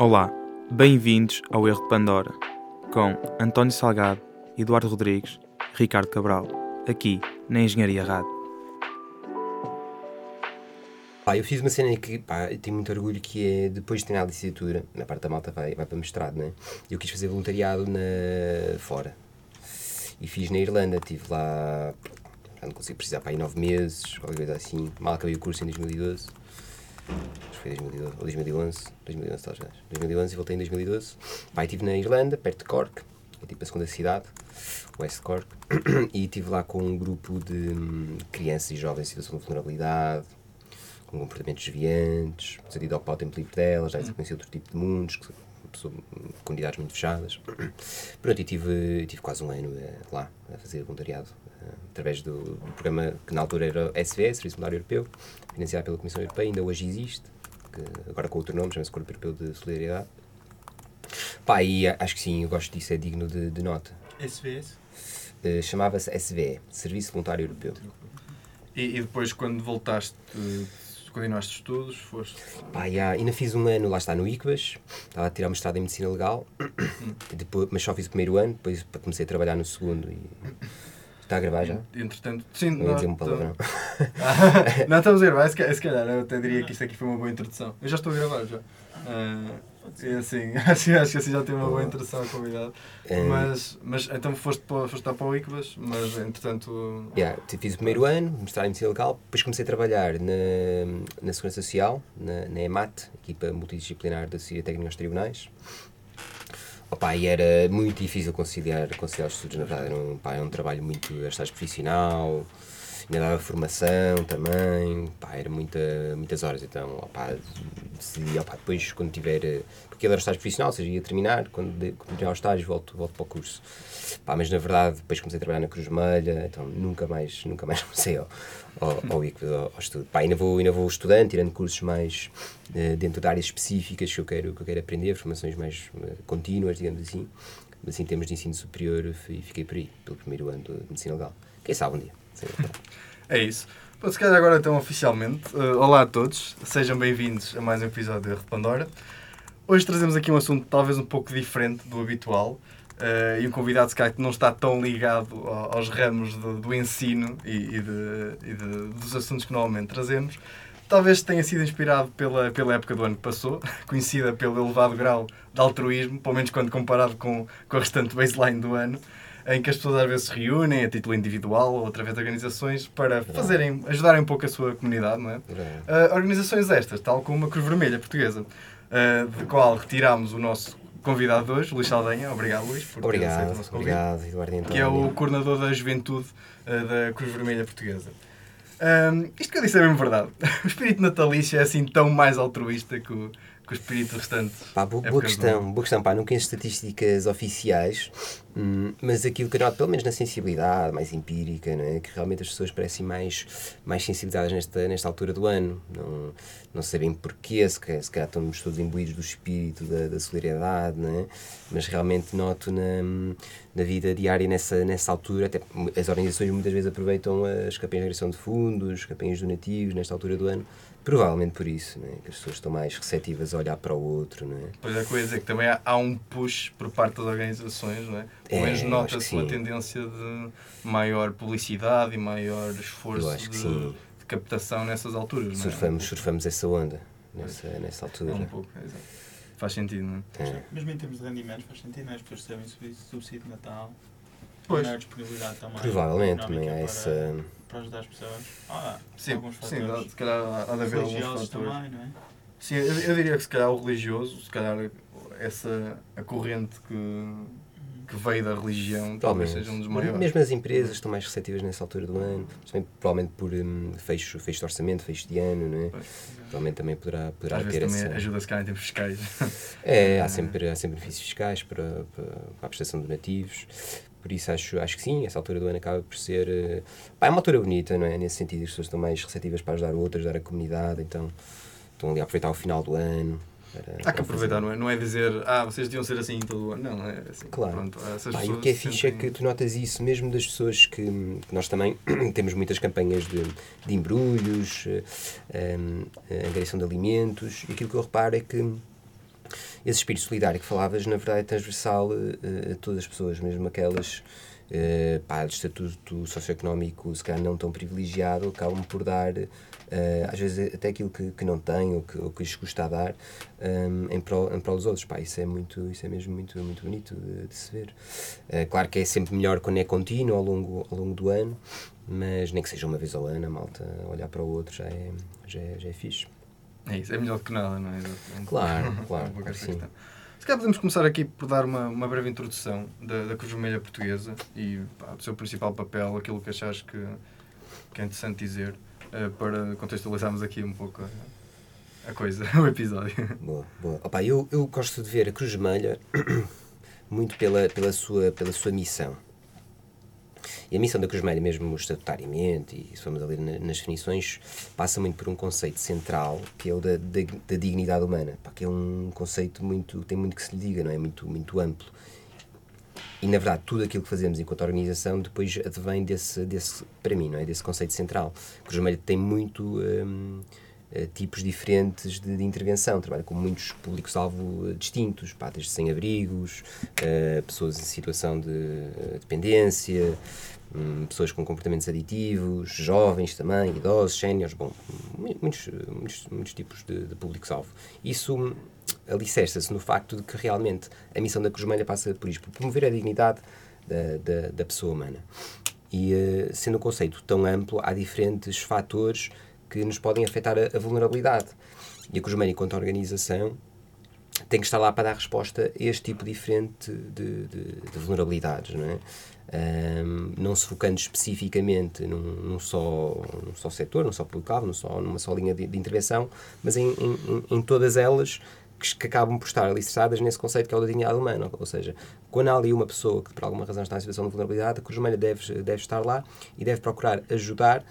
Olá, bem-vindos ao Erro de Pandora, com António Salgado, Eduardo Rodrigues, Ricardo Cabral, aqui na Engenharia Rádio. Pá, eu fiz uma cena que pá, eu tenho muito orgulho que é depois de terminar a licenciatura, na parte da malta vai, vai para mestrado, né? Eu quis fazer voluntariado na, fora. E fiz na Irlanda, estive lá, não consigo precisar para aí nove meses, qualquer coisa assim. Mal acabei o curso em 2012. Acho que foi 2012, ou 2011, 2011 talvez. 2011 e voltei em 2012. Pá, estive na Irlanda, perto de Cork, é tipo a segunda cidade, West Cork, e estive lá com um grupo de hum, crianças e jovens em situação de vulnerabilidade, com comportamentos desviantes, sentido ao pau tempo livre delas, já conheci outro tipo de mundos, pessoa, comunidades muito fechadas. Pronto, e tive, tive quase um ano eh, lá a fazer voluntariado, através do, do programa que na altura era SVE, Serviço Voluntário Europeu, financiado pela Comissão Europeia, ainda hoje existe, que agora com outro nome, chama-se Corpo Europeu de Solidariedade. Pá, e acho que sim, eu gosto disso, é digno de, de nota. SVS? Uh, Chamava-se SVE, Serviço Voluntário Europeu. E, e, depois, quando voltaste, continuaste estudos? Foste... Pá, yeah, ainda fiz um ano, lá está, no ICBAS, estava a tirar uma mestrado em Medicina Legal, depois, mas só fiz o primeiro ano, depois comecei a trabalhar no segundo e... Está a gravar já? Entretanto, sim. Não um palavrão. não, estamos a gravar, se calhar, eu até diria que isto aqui foi uma boa introdução. Eu já estou a gravar já. Uh, e assim, acho, acho que assim já tem uma boa introdução ao convidado. É. Mas, mas então foste, para, foste para o ICBAS, mas entretanto. Yeah, fiz o primeiro ano, mestrado em medicina legal, depois comecei a trabalhar na, na Segurança Social, na, na EMAT, equipa multidisciplinar da Síria Técnica aos Tribunais. Opa, e era muito difícil conciliar, conciliar os estudos, na verdade, era um, pá, é um trabalho muito estágio profissional, ainda dava formação também, pá, era muita, muitas horas, então, opa, decidi, opa, depois quando tiver, porque ele era estágio profissional, ou seja, ia terminar, quando, quando terminar o estágio volto, volto para o curso. Pá, mas na verdade depois comecei a trabalhar na Cruz Vermelha, então nunca mais, nunca mais comecei ao, ao, ao, ao, ao estudo. Pá, ainda vou, ainda vou estudando, tirando cursos mais uh, dentro de áreas específicas que eu quero, que eu quero aprender, formações mais uh, contínuas, digamos assim. Mas em termos de ensino superior, fiquei por aí, pelo primeiro ano de medicina legal. Quem sabe um dia. é isso. Bom, se calhar agora então oficialmente. Uh, olá a todos, sejam bem-vindos a mais um episódio de Pandora. Hoje trazemos aqui um assunto talvez um pouco diferente do habitual. Uh, e um convidado, calhar, que não está tão ligado aos ramos do, do ensino e, e, de, e de, dos assuntos que normalmente trazemos. Talvez tenha sido inspirado pela, pela época do ano que passou, conhecida pelo elevado grau de altruísmo, pelo menos quando comparado com, com a restante baseline do ano, em que as pessoas às vezes se reúnem a título individual ou através de organizações para fazerem, ajudarem um pouco a sua comunidade, não é? Uh, organizações estas, tal como a Cruz Vermelha Portuguesa, uh, de qual retirámos o nosso convidado de hoje, Luís Saldanha. Obrigado, Luís, por obrigado, ter aceito o nosso convite. Obrigado, Eduardo Antônio. Que é o coordenador da juventude uh, da Cruz Vermelha Portuguesa. Um, isto que eu disse é mesmo verdade. O espírito natalício é assim tão mais altruísta que o, que o espírito restante. Pá, boa, boa questão, boa questão. Pá, não conheço estatísticas oficiais, hum, mas aquilo que eu noto, pelo menos na sensibilidade mais empírica, não é? que realmente as pessoas parecem mais, mais sensibilizadas nesta, nesta altura do ano. Não, não sabem porquê, se calhar, se calhar estamos todos imbuídos do espírito da, da solidariedade, não é? mas realmente noto na, na vida diária nessa, nessa altura, até as organizações muitas vezes aproveitam as campanhas de agregação de fundos, campanhas donativos nesta altura do ano Provavelmente por isso, né? que as pessoas estão mais receptivas a olhar para o outro. Né? Pois é, coisa que também há, há, um push por parte das organizações, não é? Pelo menos é, nota-se uma tendência de maior publicidade e maior esforço de, de, captação nessas alturas. Surfamos, é? surfamos essa onda nessa, nessa altura. É um pouco, é, Faz sentido, não é? é? Mesmo em termos de rendimentos, faz sentido, não é? As pessoas recebem subsídio de Natal, pois. maior disponibilidade também. Provavelmente também há essa para ajudar as pessoas. Ah, sim, alguns fatores. Sim, se calhar há de haver alguns fatores. também, não é? Sim, eu, eu, diria que se calhar o religioso, se calhar essa a corrente que, que veio da religião talvez seja um dos maiores. Mesmo as empresas estão mais receptivas nessa altura do ano, provavelmente por um, fecho, fecho de orçamento, fecho de ano, não é? Pois, provavelmente também poderá, poderá Às ter vezes também ajuda se calhar em termos fiscais. É, há sempre, há sempre benefícios fiscais para, para, para a prestação de donativos. Por isso acho, acho que sim, essa altura do ano acaba por ser. Uh, pá, é uma altura bonita, não é? Nesse sentido, as pessoas estão mais receptivas para ajudar outras, ajudar a comunidade, então estão ali a aproveitar o final do ano. Para, Há que aproveitar, não é? Não é dizer, ah, vocês deviam ser assim todo o ano. Não, é assim. Claro. Pronto, Pá, e o que é fixe é que tu notas isso mesmo das pessoas que, que nós também temos muitas campanhas de, de embrulhos, um, eh, angariação de alimentos, e aquilo que eu reparo é que esse espírito solidário que falavas, na verdade, é transversal uh, a todas as pessoas, mesmo aquelas uh, pá, de estatuto socioeconómico, se calhar não tão privilegiado, acabam por dar, uh, às vezes, até aquilo que, que não têm ou que, ou que lhes custa a dar um, em, prol, em prol dos outros. Pá, isso, é muito, isso é mesmo muito, muito bonito de, de se ver. claro que é sempre melhor quando é contínuo ao longo, ao longo do ano, mas nem que seja uma vez ao ano, a malta olhar para o outro já é, já é, já é fixe. É isso, é melhor do que nada, não é? Claro, claro. claro sim. Se calhar podemos começar aqui por dar uma, uma breve introdução da, da Cruz Vermelha Portuguesa e pá, do seu principal papel, aquilo que achas que, que é interessante dizer, uh, para contextualizarmos aqui um pouco a, a coisa, o episódio. Boa, boa. Opa, eu, eu gosto de ver a Cruz Vermelha muito pela, pela, sua, pela sua missão e a missão da Cruz Vermelha, mesmo estatutariamente, e se formos ali nas definições, passa muito por um conceito central, que é o da, da, da dignidade humana, que é um conceito muito, tem muito que se lhe diga, não é? Muito, muito amplo. E, na verdade, tudo aquilo que fazemos enquanto organização depois advém desse, desse para mim, não é? Desse conceito central. A Cruz Vermelha tem muito... Hum, tipos diferentes de, de, intervenção. Trabalha com muitos públicos-alvo distintos, pá, desde sem-abrigos, uh, pessoas em situação de dependência, um, pessoas com comportamentos aditivos, jovens também, idosos, séniores, bom, muitos, muitos, muitos tipos de, de públicos-alvo. Isso hum, alicerça-se no facto de que realmente a missão da Cruz passa por isto, por promover a dignidade da, da, da pessoa humana. E sendo um conceito tão amplo, há diferentes fatores que nos podem afetar a, a vulnerabilidade. E a Cruz enquanto organização, tem que estar lá para dar resposta a este tipo diferente de, de, de vulnerabilidades, não é? Um, não se focando especificamente num, num, só, num só setor, num só público num só, numa só linha de, de intervenção, mas em, em, em, todas elas que, que, acabam por estar alicerçadas nesse conceito que é o da dignidade humana. Ou seja, quando há ali uma pessoa que por alguma razão está em situação de vulnerabilidade, a Vermelha deve, deve estar lá e deve procurar ajudar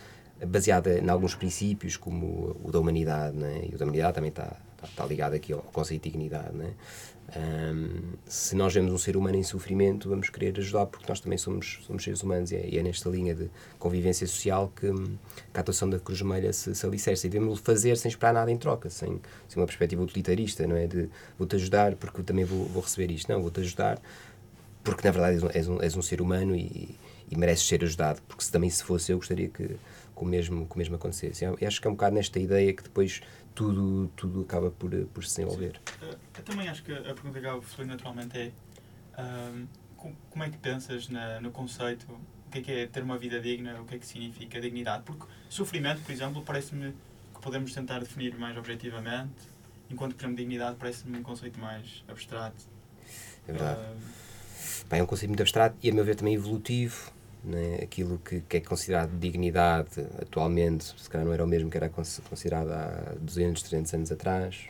baseada em alguns princípios, como o da humanidade, né? e o da humanidade também está, está, está ligado aqui ao conceito de dignidade. Né? Um, se nós vemos um ser humano em sofrimento, vamos querer ajudar, porque nós também somos, somos seres humanos, e é, e é nesta linha de convivência social que, que a atuação da Cruz Vermelha se, se alicerça. E devemos fazer sem esperar nada em troca, sem, sem uma perspectiva utilitarista, não é? De vou-te ajudar porque também vou, vou receber isto. Não, vou-te ajudar porque na verdade és um, és um, és um ser humano e, e mereces ser ajudado, porque se também se fosse eu gostaria que com o mesmo, com o mesmo acontecesse. Eu acho que é um bocado nesta ideia que depois tudo, tudo acaba por, por se desenvolver. Sim. Eu também acho que a pergunta que acaba por naturalmente é um, como é que pensas na, no conceito, o que é, que é ter uma vida digna, o que é que significa dignidade? Porque sofrimento, por exemplo, parece-me que podemos tentar definir mais objetivamente, enquanto que, por exemplo, dignidade parece-me um conceito mais abstrato. É verdade. Uh, Bem, é um conceito muito abstrato e, a meu ver, também evolutivo né? aquilo que, que, é considerado dignidade atualmente, se calhar não era o mesmo que era considerado há 200, 300 anos atrás.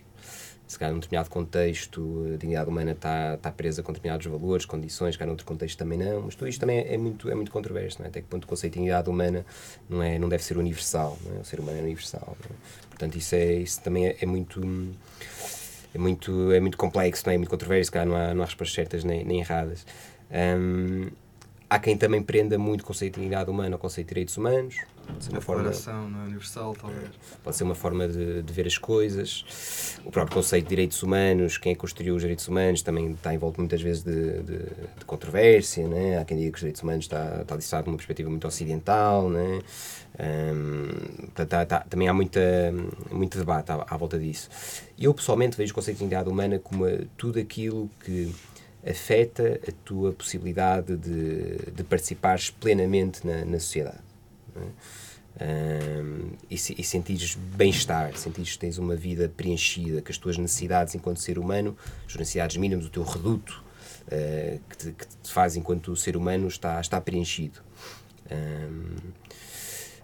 Se calhar num determinado contexto a dignidade humana está, está presa com determinados valores, condições, se calhar noutro contexto também não, mas tudo isto também é, é muito, é muito controverso, é? até que ponto o conceito de dignidade humana não, é, não deve ser universal, não é? o ser humano é universal. É? Portanto, isso, é, isso também é, é muito é muito, é muito complexo, não é? é muito controverso, calhar não há, não há respostas certas nem, nem erradas. Um, Há quem também prenda muito o conceito de dignidade humana ao conceito de direitos humanos. Pode ser uma forma não é? universal, talvez. Pode ser uma forma de, de, ver as coisas. O próprio conceito de direitos humanos, quem é construiu os direitos humanos, também está envolto muitas vezes de, de, de controvérsia. Né? Há quem diga que os direitos humanos está, está listado numa perspectiva muito ocidental. Né? Um, tá, tá, também há muita, muito debate à, à volta disso. Eu, pessoalmente, vejo o conceito de dignidade humana como tudo aquilo que afeta a tua possibilidade de, de participares plenamente na, na sociedade. É? Um, e, e sentires bem-estar, sentires que tens uma vida preenchida, que as tuas necessidades enquanto ser humano, as necessidades mínimas, o teu reduto, uh, que, te, que, te, faz enquanto ser humano está, está preenchido. Um,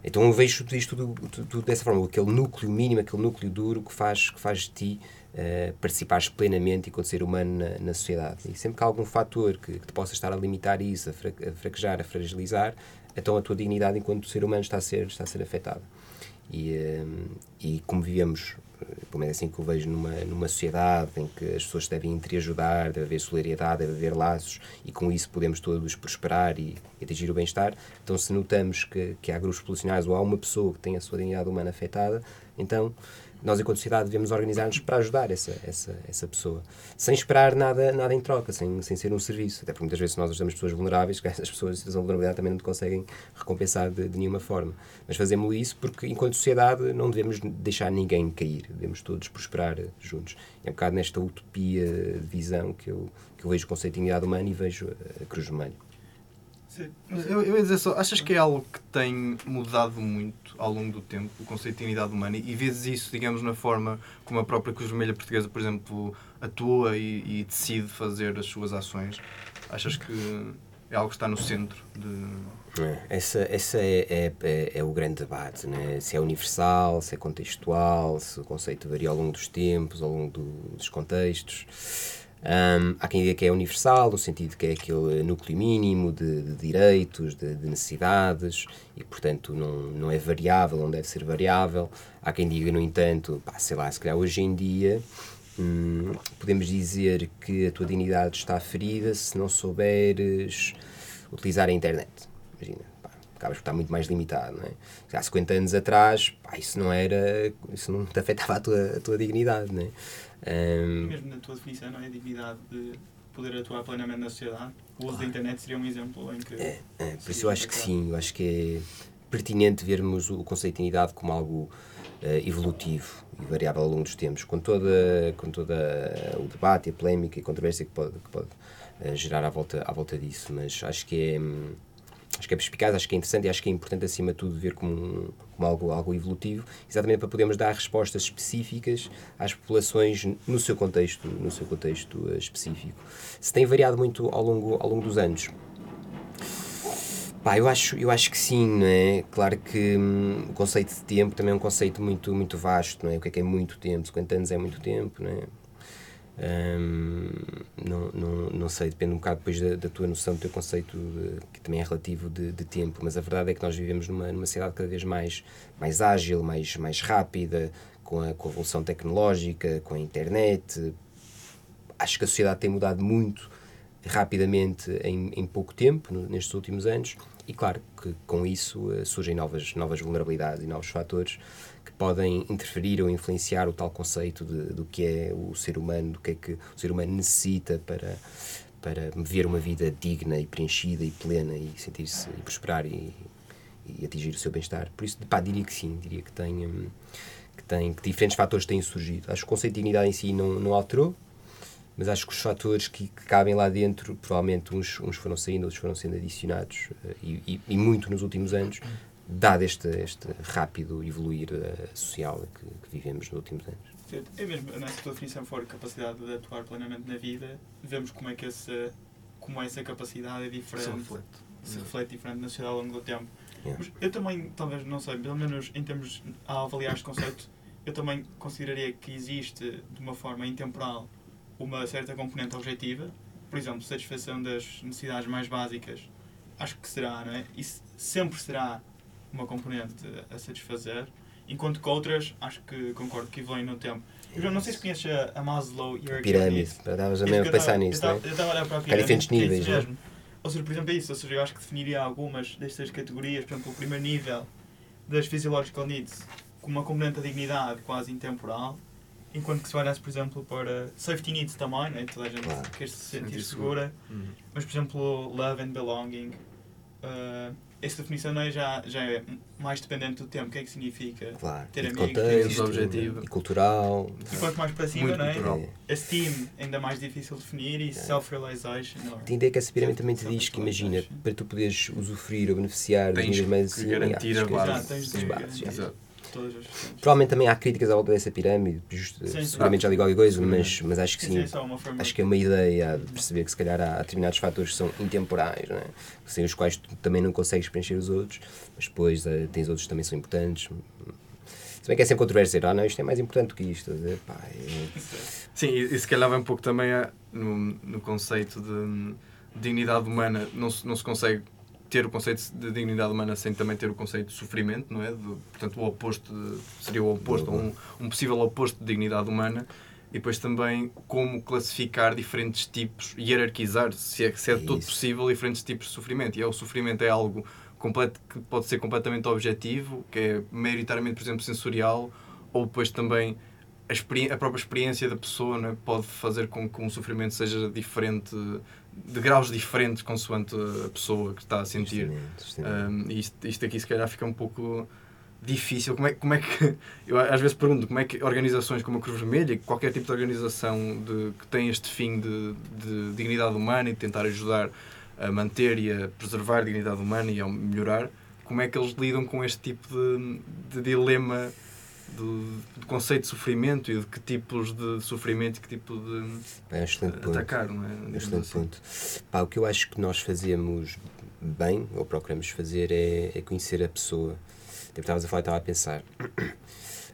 então eu vejo isto tudo, tudo, tudo, dessa forma, aquele núcleo mínimo, aquele núcleo duro que faz, que faz de ti uh, participares plenamente enquanto ser humano na, na, sociedade. E sempre que há algum fator que, que te possa estar a limitar isso, a, fra a fraquejar, a fragilizar, então a tua dignidade enquanto ser humano está a ser, está a ser afetada. E, uh, e como vivemos, eh, pelo menos é assim que eu vejo, numa, numa sociedade em que as pessoas devem interajudar, deve haver solidariedade, deve haver laços, e com isso podemos todos prosperar e, e atingir o bem-estar. Então, se notamos que, que há grupos populacionais ou há uma pessoa que tem a sua dignidade humana afetada, então nós, enquanto sociedade, devemos organizar-nos para ajudar essa, essa, essa pessoa, sem esperar nada, nada em troca, sem, sem ser um serviço. Até porque muitas vezes nós ajudamos pessoas vulneráveis, que essas pessoas em situação de vulnerabilidade também não conseguem recompensar de, de nenhuma forma. Mas fazemos isso porque, enquanto sociedade, não devemos deixar ninguém cair, devemos todos prosperar juntos. É um bocado nesta utopia de visão que eu, que eu vejo o conceito de dignidade humana e vejo a Cruz Vermelha. Eu, eu ia dizer só, achas que é algo que tem mudado muito ao longo do tempo, o conceito de dignidade humana, e vezes isso, digamos, na forma como a própria Cruz Vermelha Portuguesa, por exemplo, atua e, e decide fazer as suas ações? Achas que é algo que está no centro de... É, essa, essa é, é, é, é, o grande debate, né? se é universal, se é contextual, se o conceito varia ao longo dos tempos, ao longo do, dos contextos. Um, há quem diga que é universal, no sentido que é aquele núcleo mínimo de, de direitos, de, de, necessidades, e portanto não, não é variável, não deve ser variável. Há quem diga, no entanto, pá, sei lá, se calhar hoje em dia hum, podemos dizer que a tua dignidade está ferida se não souberes utilizar a internet. Imagina, pá, acabas por estar muito mais limitado, não é? Há 50 anos atrás, pá, isso não era, isso não te afetava a tua, a tua dignidade, não é? Um... Mesmo na tua definição, não é? A dignidade de poder atuar plenamente na sociedade. O uso da internet seria um exemplo em que. É, é por isso eu acho que sim, eu acho que é pertinente vermos o conceito de dignidade como algo uh, evolutivo e variável ao longo dos tempos, com toda, com toda o debate, a polémica e a controvérsia que pode, que pode uh, gerar à volta, à volta disso. Mas acho que é. Hum, acho que é perspicaz, acho que é interessante e acho que é importante, acima de tudo, ver como, como algo, algo evolutivo, exatamente para podermos dar respostas específicas às populações no seu contexto, no seu contexto eh, específico. Se tem variado muito ao longo, ao longo dos anos. Pá, eu acho, eu acho que sim, não é? Claro que hum, o conceito de tempo também é um conceito muito, muito vasto, não é? O que é que é muito tempo? 50 anos é muito tempo, não é? Um, não, não, não sei, depende um bocado depois da, da tua noção, do teu conceito, de, que também é relativo de, de, tempo, mas a verdade é que nós vivemos numa, numa sociedade cada vez mais, mais ágil, mais, mais rápida, com a, com a evolução tecnológica, com a internet. Acho que a sociedade tem mudado muito rapidamente em, em pouco tempo, nestes últimos anos, e claro que com isso uh, surgem novas, novas vulnerabilidades e novos fatores que podem interferir ou influenciar o tal conceito de, do que é o ser humano, do que é que o ser humano necessita para, para viver uma vida digna e preenchida e plena e sentir-se e prosperar e, e atingir o seu bem-estar. Por isso, pá, diria que sim, diria que tem, hum, que tem que diferentes fatores têm surgido. Acho que o conceito de dignidade em si não, não alterou, mas acho que os fatores que, que, cabem lá dentro, provavelmente uns, uns foram saindo, outros foram sendo adicionados, eh, e, e, e muito nos últimos anos, dado este, este rápido evoluir uh, social que, que, vivemos nos últimos anos. É mesmo, se tua definição for capacidade de atuar plenamente na vida, vemos como é que essa, como essa capacidade é diferente, se reflete, se reflete diferente na sociedade ao longo do tempo. Yeah. Mas eu também, talvez, não sei, pelo menos em termos, a avaliar este conceito, eu também consideraria que existe, de uma forma intemporal, uma certa componente objetiva, por exemplo, satisfação das necessidades mais básicas, acho que será, não é? Isso sempre será uma componente a satisfazer, enquanto que outras, acho que concordo que evoluem no tempo. Eu não sei se conheces a, a Maslow e a Pirâmide, estavas a mesmo pensar nisso, não é? Eu estava a olhar para a pirâmide. diferentes é níveis, é mesmo. Ou seja, por exemplo, é isso. Ou seja, eu acho que definiria algumas destas categorias, por exemplo, o primeiro nível das physiological needs como uma componente da dignidade quase intemporal, enquanto que se olhasse, por exemplo, para safety needs também, né? toda a gente claro. quer se sentir segura, uhum. mas, por exemplo, love and belonging, uh, essa definição não é já, já é mais dependente do tempo. O que é que significa claro. ter e amigos, contexto, ter objetivo. E cultural. E quanto mais para cima, não é? Cultural. Esteem, ainda mais difícil de definir, e é. self-realization. Tem ideia que essa pirâmide também te diz que, imagina, para tu poderes usufruir ou beneficiar das níveis mais assim, garantir a base. Exato todas as Provavelmente também há críticas à volta dessa pirâmide, justo, sim, seguramente sim. já digo qualquer coisa, mas, mas acho que sim. sim acho que é uma ideia de perceber que se calhar há determinados fatores que são intemporais, não é? sem os quais tu também não consegues preencher os outros, mas depois uh, tens outros que também são importantes. Se bem que é sempre controverso dizer, ah não, isto é mais importante do que isto. Dizer, pá, é... Sim, e, e se calhar vai um pouco também a, no, no conceito de dignidade humana, não se, não se consegue ter o conceito de dignidade humana sem também ter o conceito de sofrimento, não é? De, portanto, o oposto de, seria o oposto, um, um possível oposto de dignidade humana. E depois também como classificar diferentes tipos, hierarquizar, se é, se é, é todo possível, diferentes tipos de sofrimento. E é, o sofrimento é algo completo, que pode ser completamente objetivo, que é maioritariamente, por exemplo, sensorial, ou depois também a, a própria experiência da pessoa é? pode fazer com que um sofrimento seja diferente, de graus diferentes, consoante a pessoa que está a sentir. Um, e isto, isto aqui se calhar fica um pouco difícil. Como é, como é que. Eu às vezes pergunto como é que organizações como a Cruz Vermelha, qualquer tipo de organização de, que tem este fim de, de dignidade humana e de tentar ajudar a manter e a preservar a dignidade humana e a melhorar, como é que eles lidam com este tipo de, de dilema do, do conceito de sofrimento e de que tipos de sofrimento e que tipo de É um excelente ponto. atacar, não é? Digamos excelente assim. ponto. Pá, o que eu acho que nós fazemos bem, ou procuramos fazer, é, é conhecer a pessoa. Tipo, estavas a falar e estava a pensar.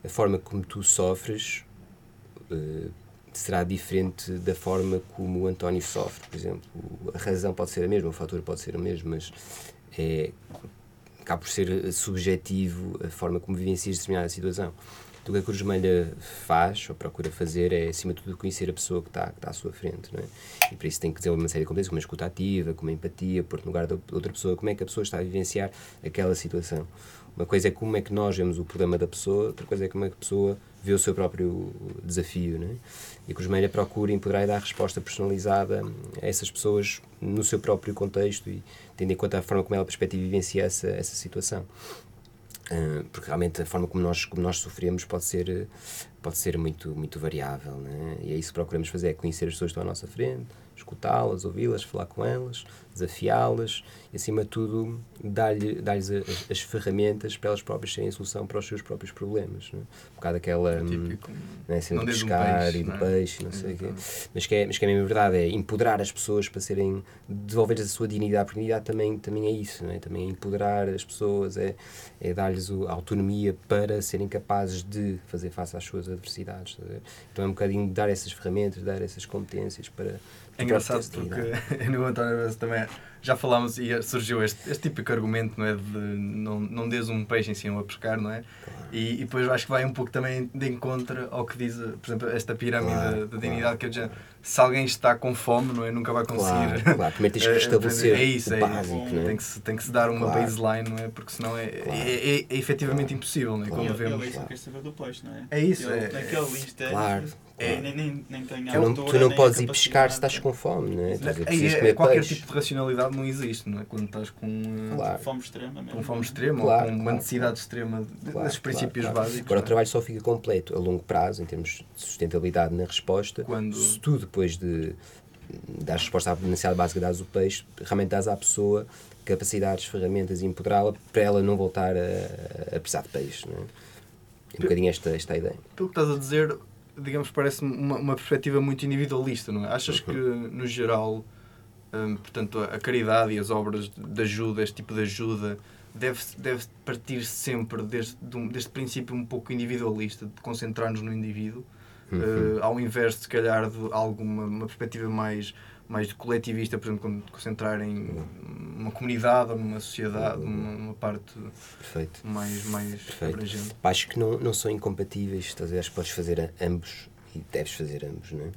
A forma como tu sofres eh, será diferente da forma como o António sofre, por exemplo. A razão pode ser a mesma, o fator pode ser o mesmo, mas é, acaba por ser subjetivo a forma como vivencias determinada situação. Então, o que a Cruz Vermelha faz, ou procura fazer, é, acima de tudo, conhecer a pessoa que está, que está à sua frente. Não é? E para isso tem que desenvolver uma série de competências, como a escuta ativa, como a empatia, pôr no lugar da outra pessoa, como é que a pessoa está a vivenciar aquela situação. Uma coisa é como é que nós vemos o problema da pessoa, outra coisa é como é que a pessoa vê o seu próprio desafio. Não é? E a Cruz Vermelha procura empoderar e dar resposta personalizada a essas pessoas no seu próprio contexto e tendo em conta a forma como ela perspectiva e vivencia essa, essa situação. Uh, porque realmente a forma como nós, como nós sofremos pode ser, pode ser muito, muito variável. Né? E é isso que procuramos fazer: é conhecer as pessoas que estão à nossa frente, escutá-las, ouvi-las, falar com elas, desafiá-las e, acima de tudo, dar-lhe- dar-lhes as, as ferramentas para elas próprias serem a solução para os seus próprios problemas. Né? Um bocado aquela. hum, Típico. né, cena Não de desde um pescar peixe, e do não é? peixe, não sei o quê. Mas que, é, mas que é mesmo verdade, é empoderar as pessoas para serem, desenvolver a sua dignidade, porque dignidade também, também é isso, não é? também é empoderar as pessoas, é, é dar-lhes a autonomia para serem capazes de fazer face às suas adversidades. a? Então é um bocadinho dar essas ferramentas, dar essas competências para. É engraçado porque no António Abreu também já falámos e surgiu este, este típico argumento, não é? De não, não des um peixe em cima a pescar, não é? E, e depois eu acho que vai um pouco também de encontro ao que diz, por exemplo, esta pirâmide Claro, da dignidade, claro, que é de género, se alguém está com fome, não é? Nunca vai conseguir. Claro, claro. Primeiro tens que É, estabelecer é isso, o é básico, isso. é? Tem que, se, tem que se dar uma Claro. baseline, não é? Porque senão é, Claro. é, é, é efetivamente impossível, não é? Claro. E Como vemos. ele só claro. quer saber do peixe, não é? É isso, Ele, é- naquele instante, Claro, é, claro. nem, nem, nem Tu não, altura, tu não podes ir pescar se estás com fome, não é? Tu É, é, comer qualquer peixe. tipo de racionalidade não existe, não é? Quando estás com, eh, Claro. Fome extrema mesmo. com fome extrema Claro, ou com uma claro, necessidade extrema de- Claro, desses princípios claro, claro. básicos. Agora, o é? trabalho só fica completo a longo prazo, em termos de sustentabilidade na resposta, Quando- se tu, depois de dar resposta à necessidade básica, dás o peixe, realmente dás à pessoa capacidades, ferramentas e empoderá-la para ela não voltar a, a precisar de peixe. Não é? É um bocadinho esta, esta ideia. Pelo que estás a dizer, digamos, parece-me uma, uma perspectiva muito individualista, não é? Achas que, no geral, hum, portanto, a, caridade e as obras de ajuda, este tipo de ajuda, deve, deve partir sempre deste, de deste princípio um pouco individualista, de concentrar-nos no indivíduo, Uhum. eh, ao invés, se calhar, de alguma uma perspectiva mais, mais coletivista, por exemplo, quando concentrar em uma comunidade ou numa sociedade, numa, numa parte Perfeito. mais, mais Perfeito. abrangente. Acho que não, não são incompatíveis, estás a ver? acho que podes fazer ambos e deves fazer ambos, não é?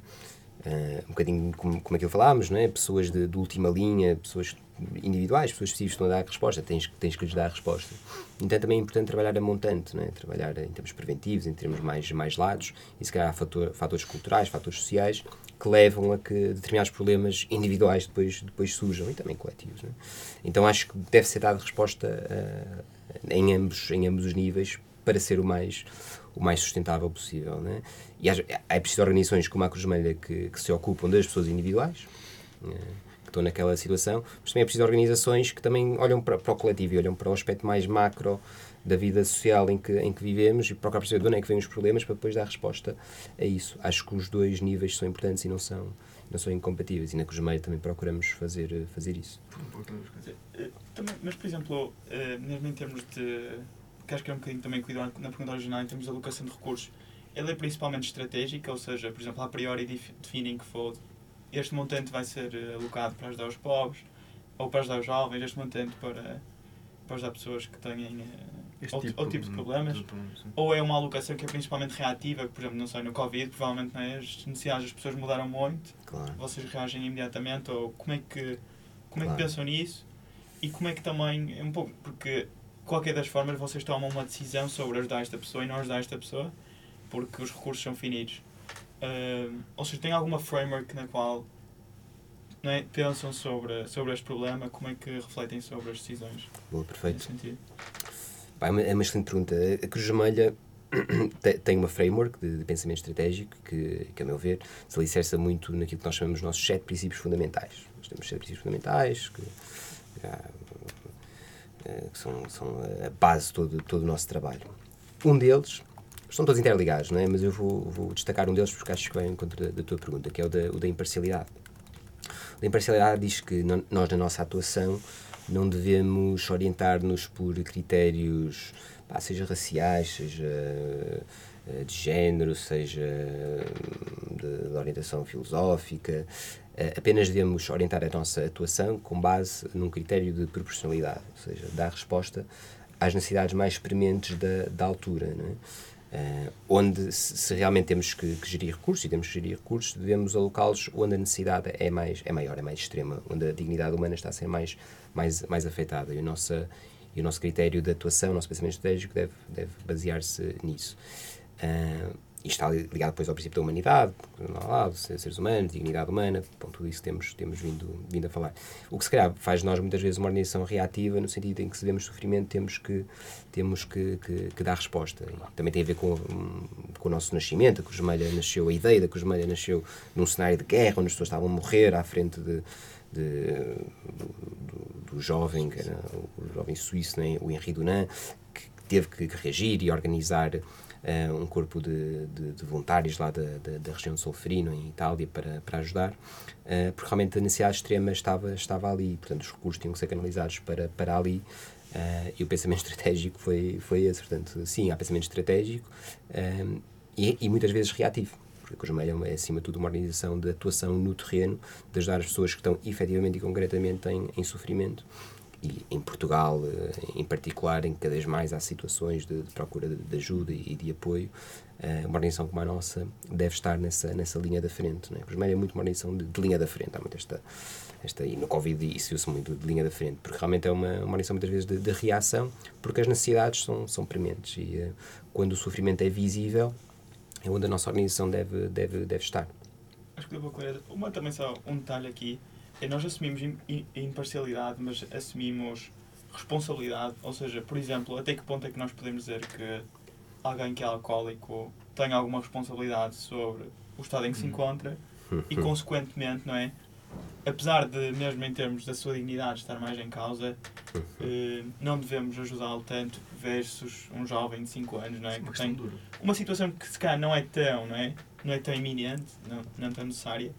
Ah, um bocadinho como, como aquilo falámos, não é? Pessoas de, de última linha, pessoas individuais, pessoas específicas que estão a dar a resposta, tens, tens que lhes dar a resposta. Então também é importante trabalhar a montante, não é? Trabalhar em termos preventivos, em termos mais, mais lados, e se calhar há fator, fatores culturais, fatores sociais, que levam a que determinados problemas individuais depois, depois surjam, e também coletivos, é? Então acho que deve ser dada resposta ah, em, ambos, em ambos os níveis para ser o mais, o mais sustentável possível. Né? E há, é preciso organizações como a Cruz Vermelha que, que se ocupam das pessoas individuais, eh, estão naquela situação, mas também é preciso organizações que também olham para, para o coletivo e olham para o aspecto mais macro da vida social em que, em que vivemos e procuram perceber de onde é que vêm os problemas para depois dar resposta a isso. Acho que os dois níveis são importantes e não são, não são incompatíveis. E na Vermelha também procuramos fazer, fazer isso. Eh, mas, por exemplo, eh, mesmo em termos de. que acho que é um bocadinho também cuidado na pergunta original, em termos de alocação de recursos, ele é principalmente estratégica, ou seja, por exemplo, a priori def- definem que for este montante vai ser eh, alocado para ajudar os pobres, ou para ajudar os jovens, este montante para, para ajudar pessoas que eh, Este outro, outro tipo de problemas. Ou é uma alocação que é principalmente reativa, que, por exemplo, não sei, no Covid, provavelmente não é, as necessidades das pessoas mudaram muito, Claro. vocês reagem imediatamente, ou como é que, como é que Claro. pensam nisso? E como é que também, um pouco, porque qualquer das formas vocês tomam uma decisão sobre ajudar esta pessoa e não ajudar esta pessoa, porque os recursos são finitos. Uh, ou seja, tem alguma framework na qual não é, pensam sobre, sobre este problema, como é que refletem sobre as decisões? Boa, perfeito. Pá, é, uma, é uma excelente pergunta. A Cruz Vermelha te- tem uma framework de, de pensamento estratégico que, que, a meu ver, se alicerça muito naquilo que nós chamamos de nossos sete princípios fundamentais. Nós temos sete princípios fundamentais que, já, eh, que são, são a base de todo, todo o nosso trabalho. Um deles, estão todos interligados, não é? mas eu vou, vou destacar um deles porque acho que vai em contra da, da tua pergunta, que é o da, o da imparcialidade. A imparcialidade diz que nós, na nossa atuação, não devemos orientar-nos por critérios, pá, seja raciais, seja eh, de género, seja hum, de, de orientação filosófica. Eh, Apenas devemos orientar a nossa atuação com base num critério de proporcionalidade, ou seja, dar resposta às necessidades mais prementes da, da altura. Não é? Eh, onde, se realmente temos que, que gerir recursos, e temos que gerir recursos, devemos alocá-los onde a necessidade é, mais, é maior, é mais extrema, onde a dignidade humana está a ser mais, mais, mais afetada. E, a nossa, e o nosso critério de atuação, o nosso pensamento estratégico deve, deve basear-se nisso. Ah, e está ligado depois ao princípio da humanidade, lado, seres humanos, dignidade humana, bom, tudo isso temos, temos vindo, vindo a falar. O que se calhar faz de nós muitas vezes uma organização reativa, no sentido em que se vemos sofrimento temos que, temos que, que, que dar resposta. E também tem a ver com, com o nosso nascimento, a Cruz Vermelha nasceu, a ideia da Cruz Vermelha nasceu num cenário de guerra, onde as pessoas estavam a morrer à frente de, de, do, do, jovem, que era o jovem suíço, né, o Henri Dunant, que teve que reagir e organizar eh, um corpo de, de, de voluntários lá da, da, da região de Solferino, em Itália, para, para ajudar, eh, porque realmente a necessidade extrema estava, estava ali, portanto os recursos tinham que ser canalizados para, para ali, eh, e o pensamento estratégico foi, foi esse, portanto, sim, há pensamento estratégico eh, e, e muitas vezes reativo. Porque a Cruz Vermelha é, acima de tudo, uma organização de atuação no terreno, de ajudar as pessoas que estão efetivamente e concretamente em, em sofrimento e em Portugal, eh, em particular, em que cada vez mais há situações de, de procura de, ajuda e de apoio, eh, uma organização como a nossa deve estar nessa, nessa linha da frente. A Cruz Vermelha é muito uma organização de, de linha da frente. Há muito esta, esta, e no Covid isso se muito de linha da frente, porque realmente é uma, uma organização muitas vezes de, de reação, porque as necessidades são, são prementes e eh, quando o sofrimento é visível, é onde a nossa organização deve, deve, deve estar. Acho que deu para. Uma também só um detalhe aqui. É nós assumimos im- im- imparcialidade, mas assumimos responsabilidade. Ou seja, por exemplo, até que ponto é que nós podemos dizer que alguém que é alcoólico tem alguma responsabilidade sobre o estado em que se encontra e, consequentemente, não é? Apesar de, mesmo em termos da sua dignidade, estar mais em causa, eh, não devemos ajudá-lo tanto versus um jovem de 5 anos, não é? Uma Que tem dura. uma situação que se calhar não é tão, não é? Não é tão iminente, não, não tão necessária.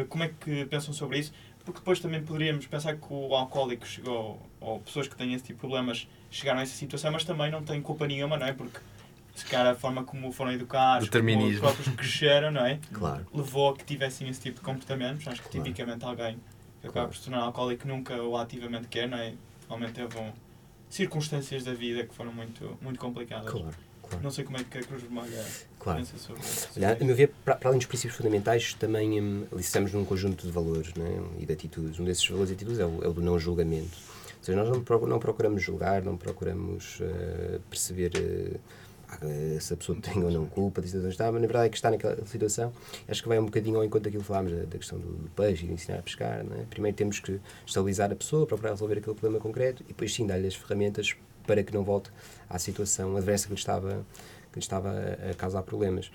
Uh, como é que pensam sobre isso? Porque depois também poderíamos pensar que o alcoólico chegou, ou pessoas que têm esse tipo de problemas chegaram a essa situação, mas também não têm culpa nenhuma, não é? Porque se calhar a forma como foram educados, como os próprios cresceram, não é? Claro. Levou a que tivessem esse tipo de comportamentos. Acho que Claro. tipicamente alguém que acaba por se tornar alcoólico nunca o ativamente quer, não é? Realmente teve um, circunstâncias da vida que foram muito, muito complicadas. Claro, claro. Não sei como é que a Cruz Vermelha claro. pensa sobre isso. Olha, a meu ver, para, para além dos princípios fundamentais, também alicerçamos num conjunto de valores não é? e de atitudes. Um desses valores e atitudes é o, é o do não julgamento. Ou seja, nós não, não procuramos julgar, não procuramos eh, perceber ah, se a pessoa tem ou não culpa da situação está, mas na verdade é que está naquela situação. Acho que vai um bocadinho ao encontro daquilo que falámos, da, da questão do, do peixe e de ensinar a pescar. É? Primeiro temos que estabilizar a pessoa, procurar resolver aquele problema concreto e depois sim dar-lhe as ferramentas para que não volte à situação adversa que lhe estava que lhe estava a- a causar problemas.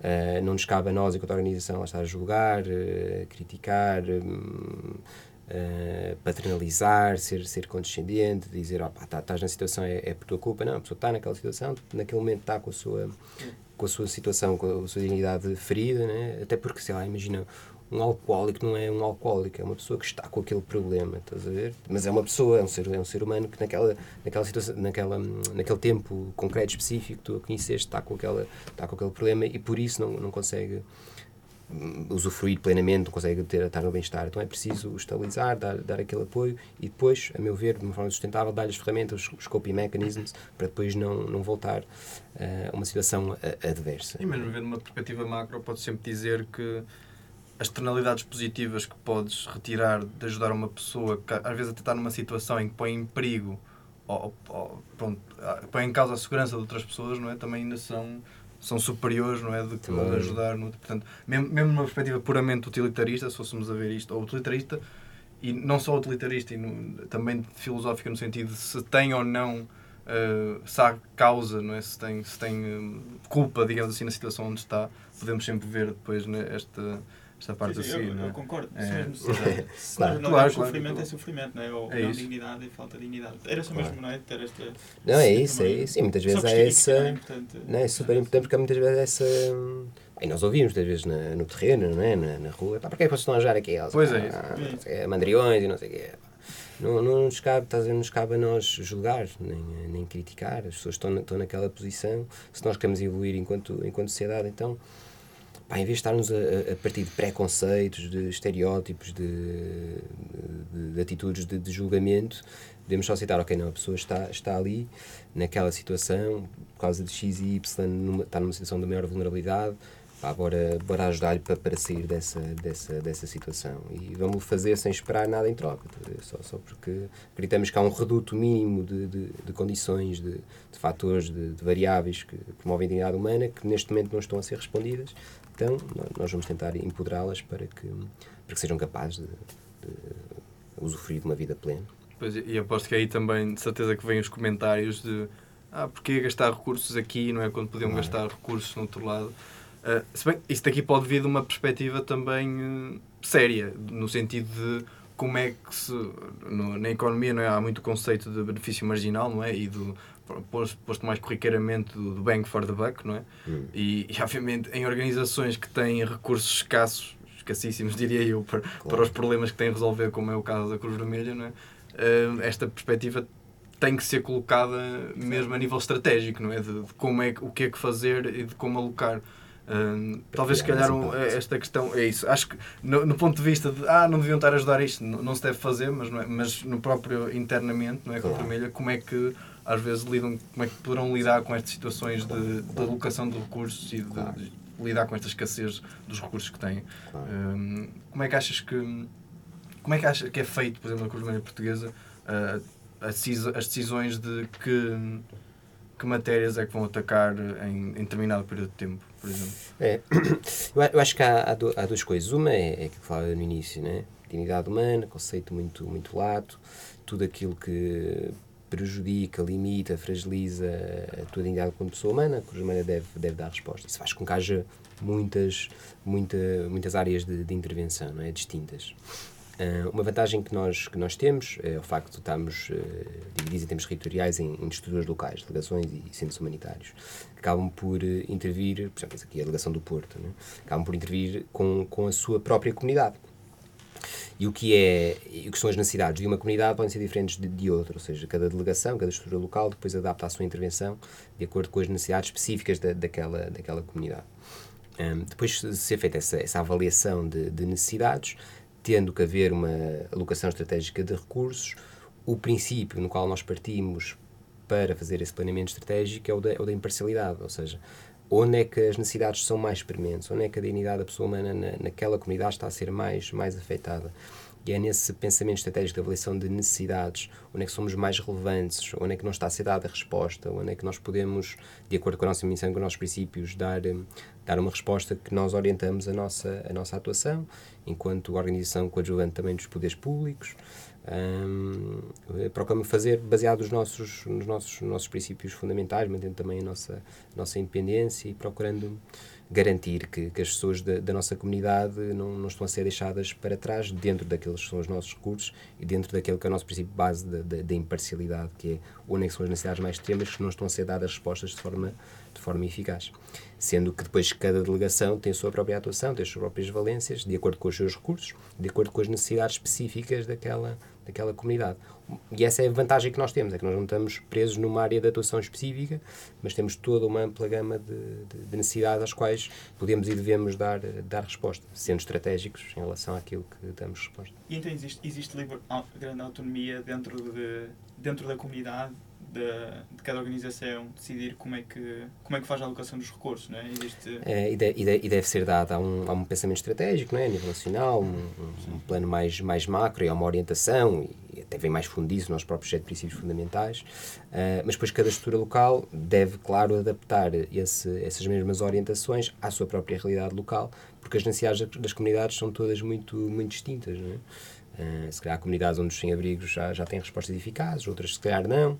Uh, não nos cabe a nós, enquanto organização, lá estar a julgar, uh, criticar, uh, paternalizar, ser, ser condescendente, dizer, oh, pá, tá- estás na situação, é, é por tua culpa. Não, a pessoa está naquela situação, naquele momento está com a sua, com a sua situação, com a sua dignidade ferida, né? até porque, sei lá, imagina, um alcoólico não é um alcoólico, é uma pessoa que está com aquele problema, estás a ver? Mas é uma pessoa, é um ser, é um ser humano que naquela, naquela situação, naquela, naquele tempo concreto, específico, tu a conheceste, está com, aquela, está com aquele problema e por isso não, não consegue usufruir plenamente, não consegue ter, estar no bem-estar. Então é preciso estabilizar, dar, dar aquele apoio e depois, a meu ver, de uma forma sustentável, dar-lhe as ferramentas, os coping mechanisms, para depois não, não voltar eh, a uma situação adversa. E mesmo vendo uma perspectiva macro, pode sempre dizer que as externalidades positivas que podes retirar de ajudar uma pessoa que às vezes até está numa situação em que põe em perigo ou, ou- pronto, põe em causa a segurança de outras pessoas, não é? Também ainda são são superiores, não é? De que Também. ajudar. No, portanto, mesmo, mesmo numa perspectiva puramente utilitarista, se fôssemos a ver isto, ou utilitarista, e não só utilitarista, e no- também filosófica no sentido de se tem ou não, eh, se há causa, não é? Se tem, se tem eh, culpa, digamos assim, na situação onde está, podemos sempre ver depois né, esta, esta parte Sim, sim, seguir, eu, não eu é? concordo. É, mesmo se, exato. se Claro. não Claro, é claro. sofrimento, é sofrimento, não é? Ou É não dignidade e falta de dignidade. Era só mesmo, não é? Ter esta. Não, é isso, é isso. E muitas vezes há isto é essa. importante. Não, é super importante porque há muitas vezes essa. E nós ouvimos muitas vezes na- no terreno, não é? na, na rua. Pá, porquê é que vocês estão a jogar aqui? Eles, Pois é pá, isso. quê, mandriões e não sei o quê. Não, não, nos cabe, estás a nos cabe a nós julgar, nem, nem criticar. As pessoas estão, estão naquela posição. Se nós queremos evoluir enquanto, enquanto sociedade, então, pá, em vez de estarmos a, a- partir de preconceitos, de estereótipos, de, de- de atitudes de, de julgamento, devemos só aceitar, ok, não, a pessoa está, está ali, naquela situação, por causa de X e Y, numa, está numa situação de maior vulnerabilidade, pá, bora, bora ajudar-lhe para, para sair dessa, dessa, dessa situação. E vamos fazer sem esperar nada em troca, tá só, só porque acreditamos que há um reduto mínimo de, de, de condições, de, de fatores, de, de variáveis que promovem a dignidade humana, que neste momento não estão a ser respondidas. Então, nó- nós vamos tentar empoderá-las para que, para que sejam capazes de, de usufruir de uma vida plena. Pois, e aposto que aí também, de certeza que vêm os comentários de ah, porque gastar recursos aqui, não é? Quando podiam é? gastar recursos no outro lado. Ah, se bem, isso daqui pode vir de uma perspectiva também eh, séria, no sentido de como é que se. no- na economia não é? há muito conceito de benefício marginal, não é? E do. Posto, posto mais corriqueiramente do, do bang for the buck, não é? Hum. E, e, obviamente em organizações que têm recursos escassos, escassíssimos diria eu, para, para os problemas que têm a resolver, como é o caso da Cruz Vermelha, não é? Eh, esta perspectiva tem que ser colocada mesmo a nível estratégico, não é? De, de como é o que é que fazer e de como alocar. Talvez se calhar um- esta questão é isso. Acho que no, no ponto de vista de ah, não deviam estar a ajudar isto, não, não se deve fazer, mas, é? mas no próprio internamente, não é? Com a como é que às vezes lidam, como é que poderão lidar com estas situações de, de alocação de recursos e de, Claro. de lidar com esta escassez dos recursos que têm. Hum, como é que achas que como é que acha que é feito, por exemplo, na Cruz Vermelha Portuguesa, a as decisões de que, que matérias é que vão atacar em, em determinado período de tempo, por exemplo? É, eu eu acho que há, há, du- há duas coisas. Uma é, é que falava no início, né? dignidade humana, conceito muito, muito lato, tudo aquilo que prejudica, limita, fragiliza a tua dignidade como pessoa humana, a Cruz Vermelha deve, deve dar resposta. Isso faz com que haja muitas, muita, muitas áreas de, de intervenção não é? distintas. Ah, uma vantagem que nós, que nós temos é o facto de estarmos eh, divididos em termos territoriais em, em estruturas locais, delegações e centros humanitários, que acabam por eh, intervir, por exemplo, aqui a delegação do Porto, né? acabam por intervir com, com a sua própria comunidade. E o que, é, e o que são as necessidades de uma comunidade podem ser diferentes de, de outra, ou seja, cada delegação, cada estrutura local depois adapta a sua intervenção de acordo com as necessidades específicas da, daquela, daquela comunidade. Hum, depois de ser feita essa, essa avaliação de, de necessidades, tendo que haver uma alocação estratégica de recursos, o princípio no qual nós partimos para fazer esse planeamento estratégico é o da, é o da imparcialidade, ou seja, onde é que as necessidades são mais prementes, onde é que a dignidade da pessoa humana na, naquela comunidade está a ser mais, mais afetada. E é nesse pensamento estratégico de avaliação de necessidades, onde é que somos mais relevantes, onde é que não está a ser dada a resposta, onde é que nós podemos, de acordo com a nossa missão, com os nossos princípios, dar, eh, dar uma resposta que nós orientamos a nossa, a nossa atuação, enquanto organização coadjuvante também dos poderes públicos. Hum, procuramos fazer baseado nos nossos, nos nossos, nossos princípios fundamentais, mantendo também a nossa, nossa independência e procurando garantir que, que as pessoas da, da nossa comunidade não, não estão a ser deixadas para trás dentro daqueles que são os nossos recursos e dentro daquele que é o nosso princípio base da, da, da imparcialidade, que é onde é são as necessidades mais extremas que não estão a ser dadas respostas de forma, de forma eficaz. Sendo que depois cada delegação tem a sua própria atuação, tem as suas próprias valências, de acordo com os seus recursos, de acordo com as necessidades específicas daquela, daquela comunidade. E essa é a vantagem que nós temos, é que nós não estamos presos numa área de atuação específica, mas temos toda uma ampla gama de, de, de necessidades às quais podemos e devemos dar, dar resposta, sendo estratégicos em relação àquilo que damos resposta. E então existe, existe grande autonomia dentro, de, dentro da comunidade de, de cada organização decidir como é, que, como é que faz a alocação dos recursos, não é? Existe... É, e, de, e, de, e, deve ser dado a um, a um pensamento estratégico, não é? a nível nacional, um, um, plano mais, mais macro e há uma orientação, e até vem mais fundo disso, nos próprios sete princípios fundamentais, uh, mas depois cada estrutura local deve, claro, adaptar esse, essas mesmas orientações à sua própria realidade local, porque as necessidades das comunidades são todas muito, muito distintas. Não é? Uh, se calhar há comunidades onde os sem-abrigos já, já têm respostas eficazes, outras se calhar não.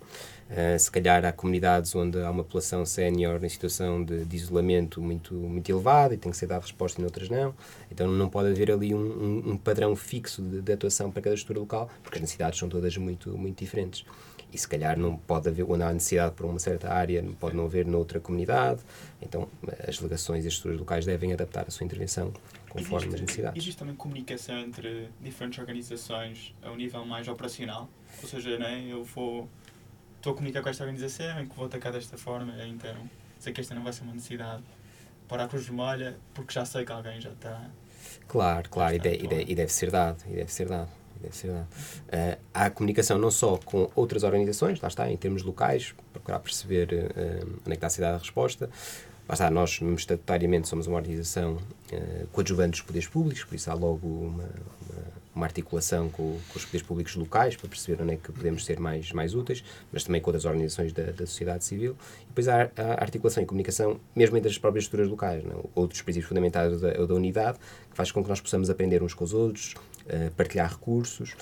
Uh, se calhar há comunidades onde há uma população sénior em situação de, de, isolamento muito, muito elevada e tem que ser dada resposta e noutras não. Então não pode haver ali um, um, um padrão fixo de, de, atuação para cada estrutura local, porque as necessidades são todas muito, muito diferentes. E se calhar não pode haver, onde há necessidade por uma certa área, pode não haver noutra comunidade. Então as delegações e as estruturas locais devem adaptar a sua intervenção conforme existe, as necessidades. Existe também comunicação entre diferentes organizações a um nível mais operacional? Ou seja, né, eu vou, estou a comunicar com esta organização em que vou atacar desta forma, então sei que esta não vai ser uma necessidade para a Cruz Vermelha, porque já sei que alguém já está. Claro, claro, e, de, e, de, e, deve ser dado, e deve ser dado. Deve ser dado. Uh, há comunicação não só com outras organizações, lá está, em termos locais, procurar perceber uh, onde é que está a ser dada a resposta, Lá está, nós, estatutariamente, somos uma organização uh, coadjuvante dos poderes públicos, por isso há logo uma, uma, articulação com, com, os poderes públicos locais para perceber onde é que podemos ser mais, mais úteis, mas também com outras organizações da, da sociedade civil. E depois há a articulação e comunicação, mesmo entre as próprias estruturas locais. Não? É? Outros princípios fundamentais da, da unidade, que faz com que nós possamos aprender uns com os outros, uh, partilhar recursos,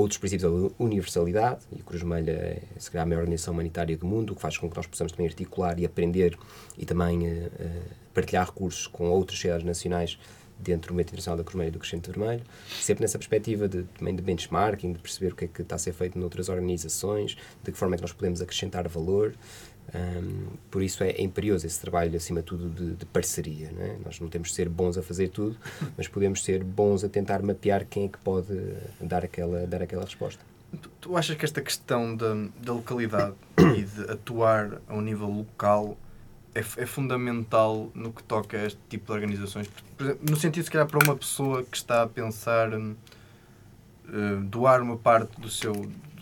outros princípios da universalidade, e Cruz Vermelha é, se calhar, a maior organização humanitária do mundo, que faz com que nós possamos também articular e aprender e também uh, uh, partilhar recursos com outras sociedades nacionais dentro do movimento internacional da e do Crescente Vermelho, sempre nessa perspectiva de, também de benchmarking, de perceber o que é que está a ser feito noutras organizações, de que forma é que nós podemos acrescentar valor, um, por isso é, é, imperioso esse trabalho, acima de tudo, de, de parceria. Não é? Nós não temos de ser bons a fazer tudo, mas podemos ser bons a tentar mapear quem é que pode dar aquela, dar aquela resposta. Tu, tu achas que esta questão da, da localidade e de atuar a um nível local é, é, fundamental no que toca a este tipo de organizações? Exemplo, no sentido, se calhar, para uma pessoa que está a pensar uh, doar uma parte do seu,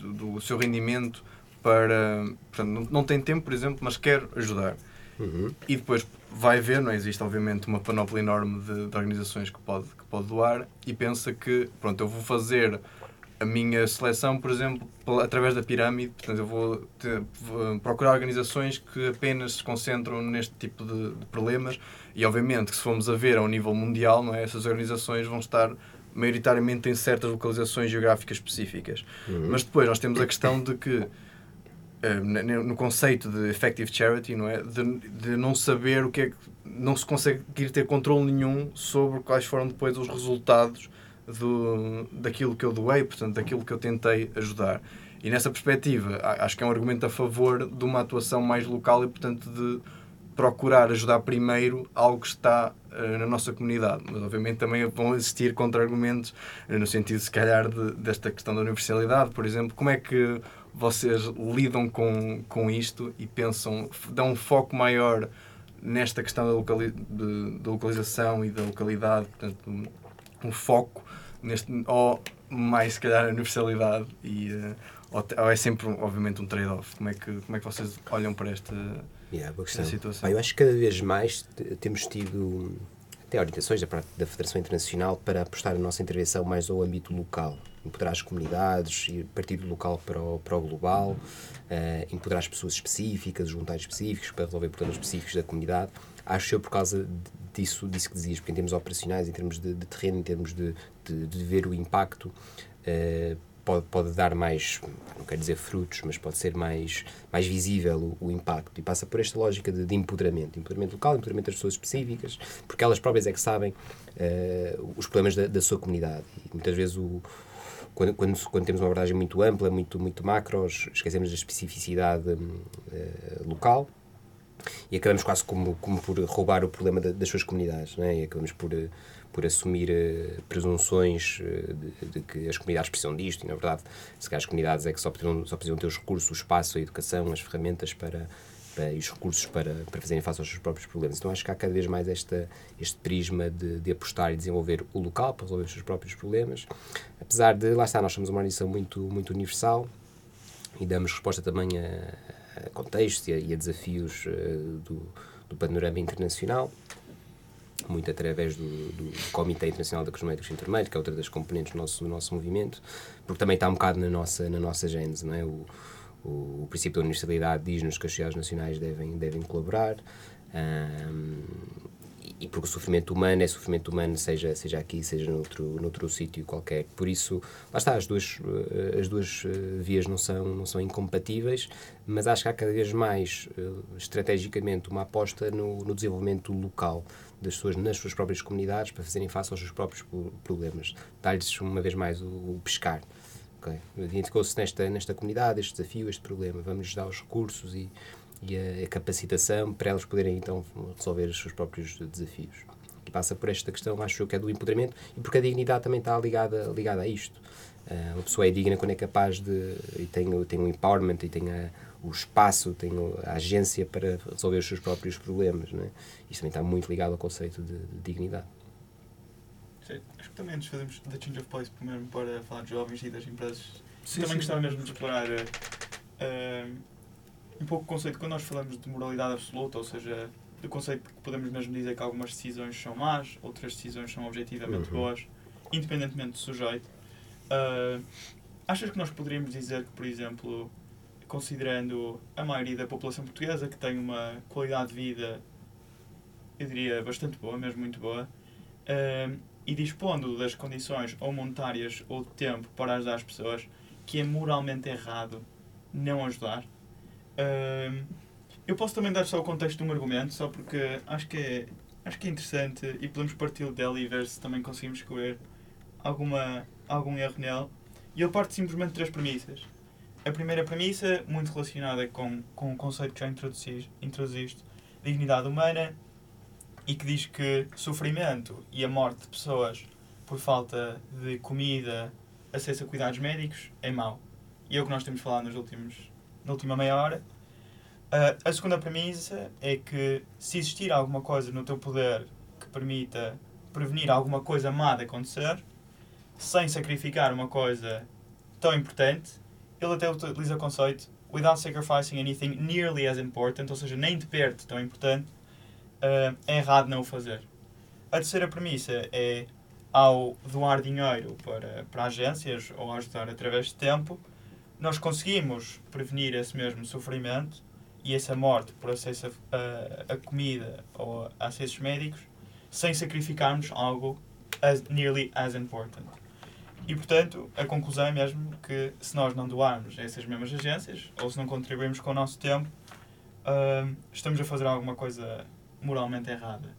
do, do seu rendimento para. Portanto, não, não tem tempo, por exemplo, mas quer ajudar. Uhum. E depois vai ver, não existe obviamente uma panóplia enorme de, de, organizações que pode, que pode doar e pensa que, pronto, eu vou fazer a minha seleção, por exemplo, através da pirâmide, portanto, eu vou, ter, vou procurar organizações que apenas se concentram neste tipo de, de, problemas e, obviamente, que se formos a ver a um nível mundial, não é, essas organizações vão estar maioritariamente em certas localizações geográficas específicas. Uhum. Mas depois nós temos a questão de que eh, no conceito de effective charity, não é? De, de não saber o que é que. não se conseguir ter controle nenhum sobre quais foram depois os resultados do, daquilo que eu doei, portanto, daquilo que eu tentei ajudar. E nessa perspectiva, acho que é um argumento a favor de uma atuação mais local e, portanto, de procurar ajudar primeiro algo que está uh, na nossa comunidade. Mas, obviamente, também vão existir contra-argumentos, uh, no sentido, se calhar, de, desta questão da universalidade, por exemplo. Como é que vocês lidam com, com isto e pensam, dão um foco maior nesta questão da, locali de, da localização e da localidade, portanto, um, um, foco neste, ou mais se calhar a universalidade e uh, ou, ou, é sempre obviamente um trade-off. Como é que como é que vocês olham para esta, yeah, esta situação? eu acho que cada vez mais temos tido até orientações da, da Federação Internacional para apostar a nossa intervenção mais ao âmbito local empoderar as comunidades, ir partir do local para o, para o global, uh, empoderar as pessoas específicas, os voluntários específicos para resolver problemas específicos da comunidade. Acho eu por causa disso, disso que dizias, porque em termos operacionais, em termos de, de terreno, em termos de, de, de ver o impacto, uh, pode, pode dar mais, não quero dizer frutos, mas pode ser mais, mais visível o, o impacto. E passa por esta lógica de, de, empoderamento. Empoderamento local, empoderamento das pessoas específicas, porque elas próprias é que sabem uh, os problemas da, da sua comunidade. E muitas vezes o, quando, quando, quando, temos uma abordagem muito ampla, muito, muito macro, esquecemos da especificidade uh, local e acabamos quase como, como por roubar o problema da, das suas comunidades, né? e acabamos por, eh, por assumir uh, presunções uh, de, de, que as comunidades precisam disto, e na verdade, se calhar as comunidades é que só precisam, só precisam ter os recursos, o espaço, a educação, as ferramentas para, para, e os recursos para, para fazerem face aos seus próprios problemas. Então acho que há cada vez mais esta, este prisma de, de apostar e desenvolver o local para resolver os seus próprios problemas. Apesar de, lá está, nós somos uma organização muito, muito universal, e damos resposta também a, a contextos e a, e a desafios uh, do, do panorama internacional muito através do, do Comitê Internacional da Cosméticos Intermédios, que é outra das componentes do nosso, do nosso movimento, porque também está um bocado na nossa, na nossa gênese, não é? O, o, o princípio da universalidade diz-nos que as sociedades nacionais devem, devem colaborar, um, e porque o sofrimento humano é sofrimento humano, seja, seja aqui, seja noutro, noutro sítio qualquer. Por isso, lá está, as duas, eh, as duas eh, vias não são, não são incompatíveis, mas acho que há cada vez mais, eh, estrategicamente, uma aposta no, no desenvolvimento local das pessoas nas suas próprias comunidades para fazerem face aos seus próprios problemas. Dar-lhes, uma vez mais, o, o pescar. Okay? Identificou-se nesta, nesta comunidade este desafio, este problema. Vamos-lhes dar os recursos e e a, a, capacitação para elas poderem então resolver os seus próprios desafios. E passa por esta questão, acho eu, que é do empoderamento e porque a dignidade também está ligada, ligada a isto. Uh, uma pessoa é digna quando é capaz de. e tem, tem o empowerment e tem a, o espaço, tem a agência para resolver os seus próprios problemas. Não é? Isto também está muito ligado ao conceito de, de dignidade. Sim, acho que também nos fazemos da Change of Place mesmo para falar de jovens e das empresas. Sim, também sim. gostava mesmo de explorar. Uh, um pouco o conceito, quando nós falamos de moralidade absoluta, ou seja, do conceito que podemos mesmo dizer que algumas decisões são más, outras decisões são objetivamente uhum. boas, independentemente do sujeito, uh, achas que nós poderíamos dizer que, por exemplo, considerando a maioria da população portuguesa que tem uma qualidade de vida, eu diria, bastante boa, mesmo muito boa, uh, e dispondo das condições ou monetárias ou de tempo para ajudar as pessoas, que é moralmente errado não ajudar? Eu posso também dar só o contexto de um argumento, só porque acho que é, acho que é interessante e podemos partir dele e ver se também conseguimos escolher alguma, algum erro nele. E ele parte simplesmente de três premissas. A primeira premissa, muito relacionada com, com o conceito que já introduziste, introduziste, dignidade humana, e que diz que sofrimento e a morte de pessoas por falta de comida, acesso a cuidados médicos, é mau. E é o que nós temos falado nos últimos na última meia hora. Uh, a segunda premissa é que se existir alguma coisa no teu poder que permita prevenir alguma coisa má de acontecer, sem sacrificar uma coisa tão importante, ele até utiliza o conceito without sacrificing anything nearly as important, ou seja, nem de perto tão importante, uh, é errado não o fazer. A terceira premissa é ao doar dinheiro para, para agências ou ajudar através de tempo, nós conseguimos prevenir esse mesmo sofrimento e essa morte por acesso a, a, comida ou a acessos médicos sem sacrificarmos algo as, nearly as important. E, portanto, a conclusão é mesmo que se nós não doarmos a essas mesmas agências ou se não contribuirmos com o nosso tempo, uh, estamos a fazer alguma coisa moralmente errada.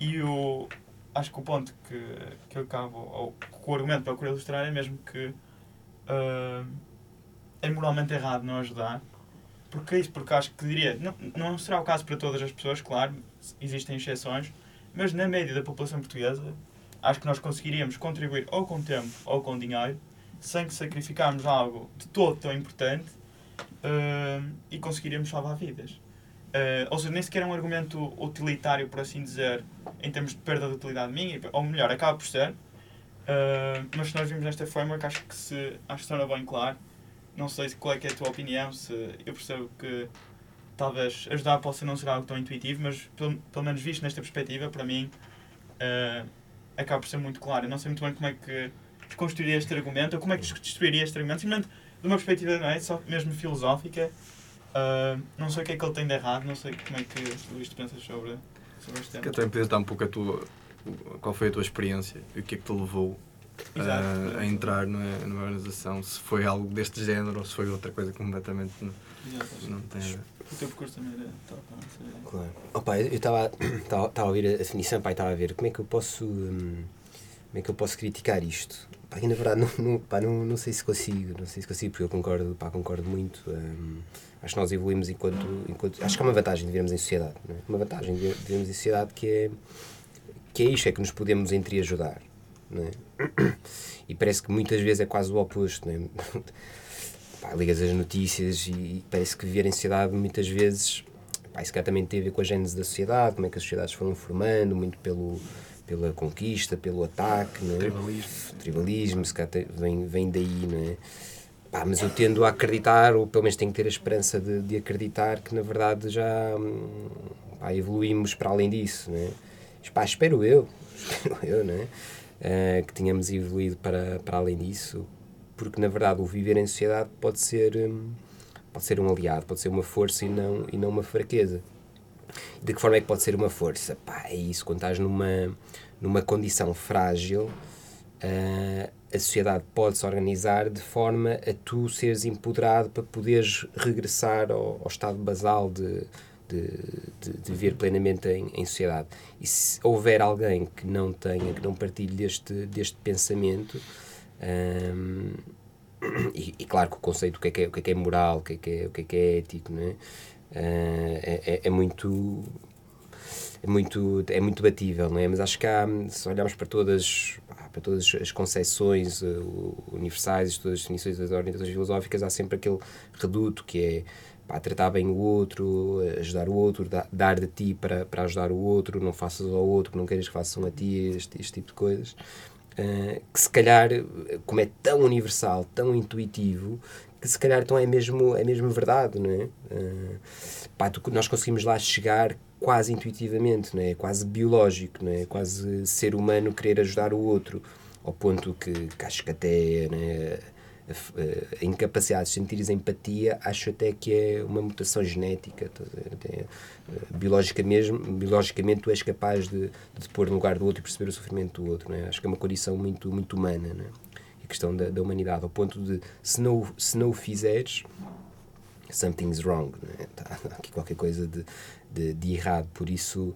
E o, acho que o ponto que, que eu acabo, ou que o argumento para procuro ilustrar é mesmo que uh, é moralmente errado não ajudar. Porque isso, porque acho que diria, não, não será o caso para todas as pessoas, claro, existem exceções, mas na média da população portuguesa, acho que nós conseguiríamos contribuir ou com tempo ou com dinheiro, sem que sacrificarmos algo de todo tão importante uh, e conseguiríamos salvar vidas. Uh, ou seja, nem sequer é um argumento utilitário, por assim dizer, em termos de perda de utilidade minha, ou melhor, acaba por ser. Uh, mas se nós vimos nesta forma, acho que se, acho que se torna bem claro não sei qual é, é a tua opinião, se eu percebo que talvez ajudar possa não ser algo tão intuitivo, mas pelo, pelo menos visto nesta perspectiva, para mim, uh, acaba por ser muito claro. Eu não sei muito bem como é que desconstruiria este argumento, ou como é que destruiria este argumento, simplesmente de uma perspectiva não é, só mesmo filosófica. Uh, não sei o que é que ele tem de errado, não sei como é que Luís tu pensas sobre, sobre este tema. Que também podes dar um pouco a tua, qual foi a tua experiência e o que é que te levou a, a entrar numa, numa organização, se foi algo deste género ou se foi outra coisa completamente não, não tem a ver. O teu percurso também era top, não Claro. Opa, eu estava a ouvir a definição, pai, estava a ver como é que eu posso hum, como é que eu posso criticar isto. Pá, e na verdade não, não, pá, não, não sei se consigo, não sei se consigo, porque eu concordo, pá, concordo muito. Hum, acho que nós evoluímos enquanto, enquanto. Acho que é uma vantagem de vivermos em sociedade. Não é? Uma vantagem de vivermos em sociedade que é, que é isto, é que nos podemos entre ajudar. Não é? E parece que muitas vezes é quase o oposto. Não é? pá, ligas as notícias e parece que viver em sociedade muitas vezes. Pá, isso também tem a ver com a gênese da sociedade, como é que as sociedades foram formando, muito pelo, pela conquista, pelo ataque, não é? Tribalismo. Tribalismo, se vem, vem daí, não é? Pá, mas eu tendo a acreditar, ou pelo menos tenho que ter a esperança de, de acreditar que na verdade já hum, pá, evoluímos para além disso. Né? Pá, espero eu, espero eu, né? Uh, que tenhamos evoluído para, para além disso, porque na verdade o viver em sociedade pode ser, hum, pode ser um aliado, pode ser uma força e não, e não uma fraqueza. De que forma é que pode ser uma força? Pá, é isso, quando estás numa, numa condição frágil, uh, a sociedade pode-se organizar de forma a tu seres empoderado para poderes regressar ao, ao estado basal de, de, de, de plenamente em, em, sociedade. E se houver alguém que não tenha, que não partilhe deste, deste pensamento, um, e, e, claro que o conceito do que é que é, o que é, que é moral, o que é que é, o que é, que é ético, não é? Uh, é, é, é muito é muito, é muito batível, não é? Mas acho que há, se olharmos para todas, para todas as concepções uh, universais, todas as definições das orientações filosóficas, há sempre aquele reduto que é pá, tratar bem o outro, ajudar o outro, dar de ti para, para ajudar o outro, não faças ao outro não queiras que façam a ti, este, este tipo de coisas. Uh, que se calhar, como é tão universal, tão intuitivo, que se calhar então é mesmo, é mesmo verdade, não é? Uh, pá, tu, nós conseguimos lá chegar quase intuitivamente, não é? quase biológico, não é? quase ser humano querer ajudar o outro, ao ponto que, que acho que até é? A, incapacidade de sentir empatia, acho até que é uma mutação genética. Eh, biologicamente, biologicamente, tu és capaz de, de pôr no lugar do outro e perceber o sofrimento do outro. É? Acho que é uma condição muito, muito humana. É? A questão da, da humanidade, ao ponto de, se não, se não o fizeres, something's wrong. É? Tá aqui qualquer coisa de, de, de, errado. Por isso,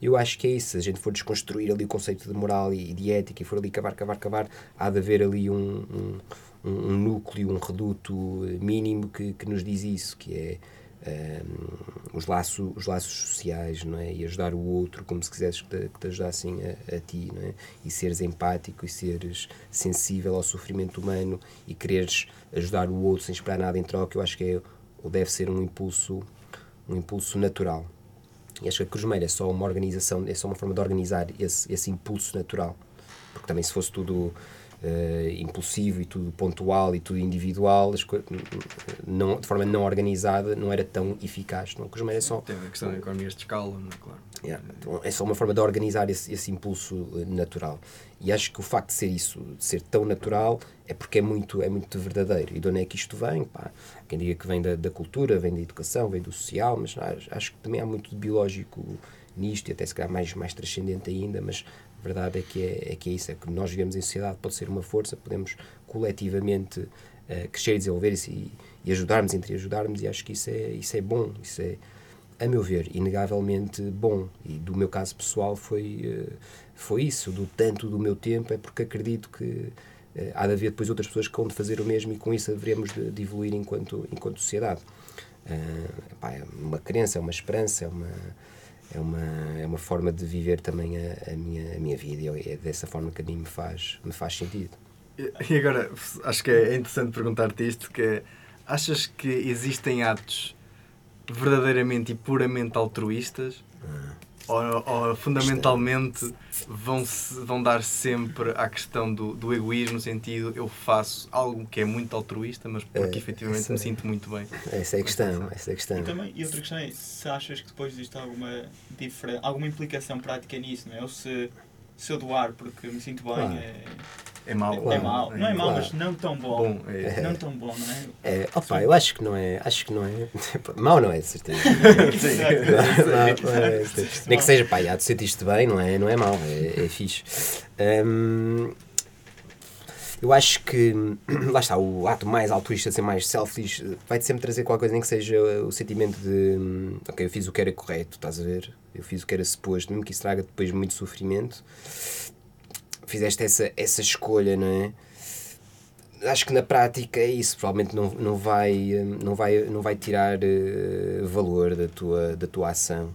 eu acho que é isso. Se a gente for desconstruir ali o conceito de moral e de ética e for ali cavar, cavar, cavar, há de haver ali um, um, um núcleo, um reduto mínimo que, que nos diz isso, que é um, os, laço, os laços sociais, não é? E ajudar o outro como se quisesses que te, que te ajudassem a, a, ti, não é? E seres empático e seres sensível ao sofrimento humano e quereres ajudar o outro sem esperar nada em troca, eu acho que é, ou deve ser um impulso, um impulso natural. E acho que a Cruz Meira é só uma organização, é só uma forma de organizar esse, esse impulso natural. Porque também se fosse tudo uh, impulsivo e tudo pontual e tudo individual, não, de forma não organizada, não era tão eficaz. Não? Meira é só... Tem a questão da economias de escala, não é? Claro. Yeah, então é só uma forma de organizar esse, esse impulso eh, natural. E acho que o facto de ser isso, de ser tão natural, é porque é muito, é muito verdadeiro. E de onde é que isto vem? Pá, quem diga que vem da, da cultura, vem da educação, vem do social, mas acho, acho que também há muito de biológico nisto e até se calhar mais, mais transcendente ainda, mas a verdade é que é, é que é isso, é que nós vivemos em sociedade, pode ser uma força, podemos coletivamente uh, crescer e desenvolver-se e, e ajudarmos entre ajudarmos e acho que isso é, isso é bom, isso é, a meu ver, inegavelmente bom. E do meu caso pessoal foi, uh, foi isso, do tanto do meu tempo, é porque acredito que Uh, há de haver depois outras pessoas que vão de fazer o mesmo e com isso devemos de, de evoluir enquanto, enquanto sociedade. É uma crença, é uma esperança, é uma, é uma, é uma forma de viver também a, a, minha, a minha vida e é dessa forma que a mim me faz, me faz sentido. E agora, acho que é interessante perguntar-te isto, que é, achas que existem atos verdadeiramente e puramente altruístas? Ah ou, ou fundamentalmente vão, -se, vão dar sempre à questão do, do egoísmo, no sentido eu faço algo que é muito altruísta, mas porque é, efetivamente me sinto muito bem. Essa é a questão. Essa é a questão. E, também, e outra questão é se achas que depois existe alguma, alguma implicação prática nisso, não é? Ou se, se eu doar porque me sinto bem. Claro. É é mau. É, é mau. Não é mau, claro. mas não tão bom. bom é. Não tão bom, não é? é opa, eu acho que não é. Acho que não é. mau não é, de certeza. Nem que seja, pá, já te sentiste bem, não é, não é mau, é, é fixe. Um, eu acho que, lá está, o ato mais altruísta, ser mais selfish, vai-te sempre trazer qualquer coisa, nem que seja o sentimento de, ok, eu fiz o que era correto, estás a ver? Eu fiz o que era suposto, mesmo que isso traga depois muito sofrimento fizeste essa, essa escolha, não é? Acho que na prática é isso, provavelmente não, não, vai, não, vai, não vai tirar uh, valor da tua, da tua ação.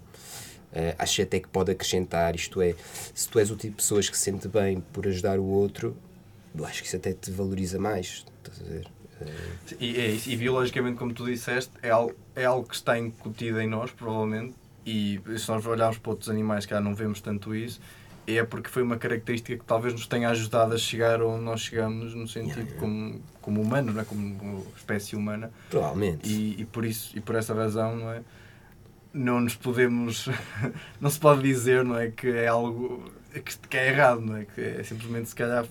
Uh, acho até que pode acrescentar, isto é, se tu és o tipo de pessoas que se sente bem por ajudar o outro, acho que isso até te valoriza mais. Estás a ver? Uh... E, é isso, e biologicamente, como tu disseste, é algo, é algo que está incutido em nós, provavelmente, e se nós olharmos para outros animais que não vemos tanto isso, é porque foi uma característica que talvez nos tenha ajudado a chegar onde nós chegamos, no sentido Yeah, yeah. como, como humano, não é? como espécie humana. Provavelmente. E, e por isso e por essa razão não é não nos podemos não se pode dizer não é que é algo que, é errado não é que é simplesmente se calhar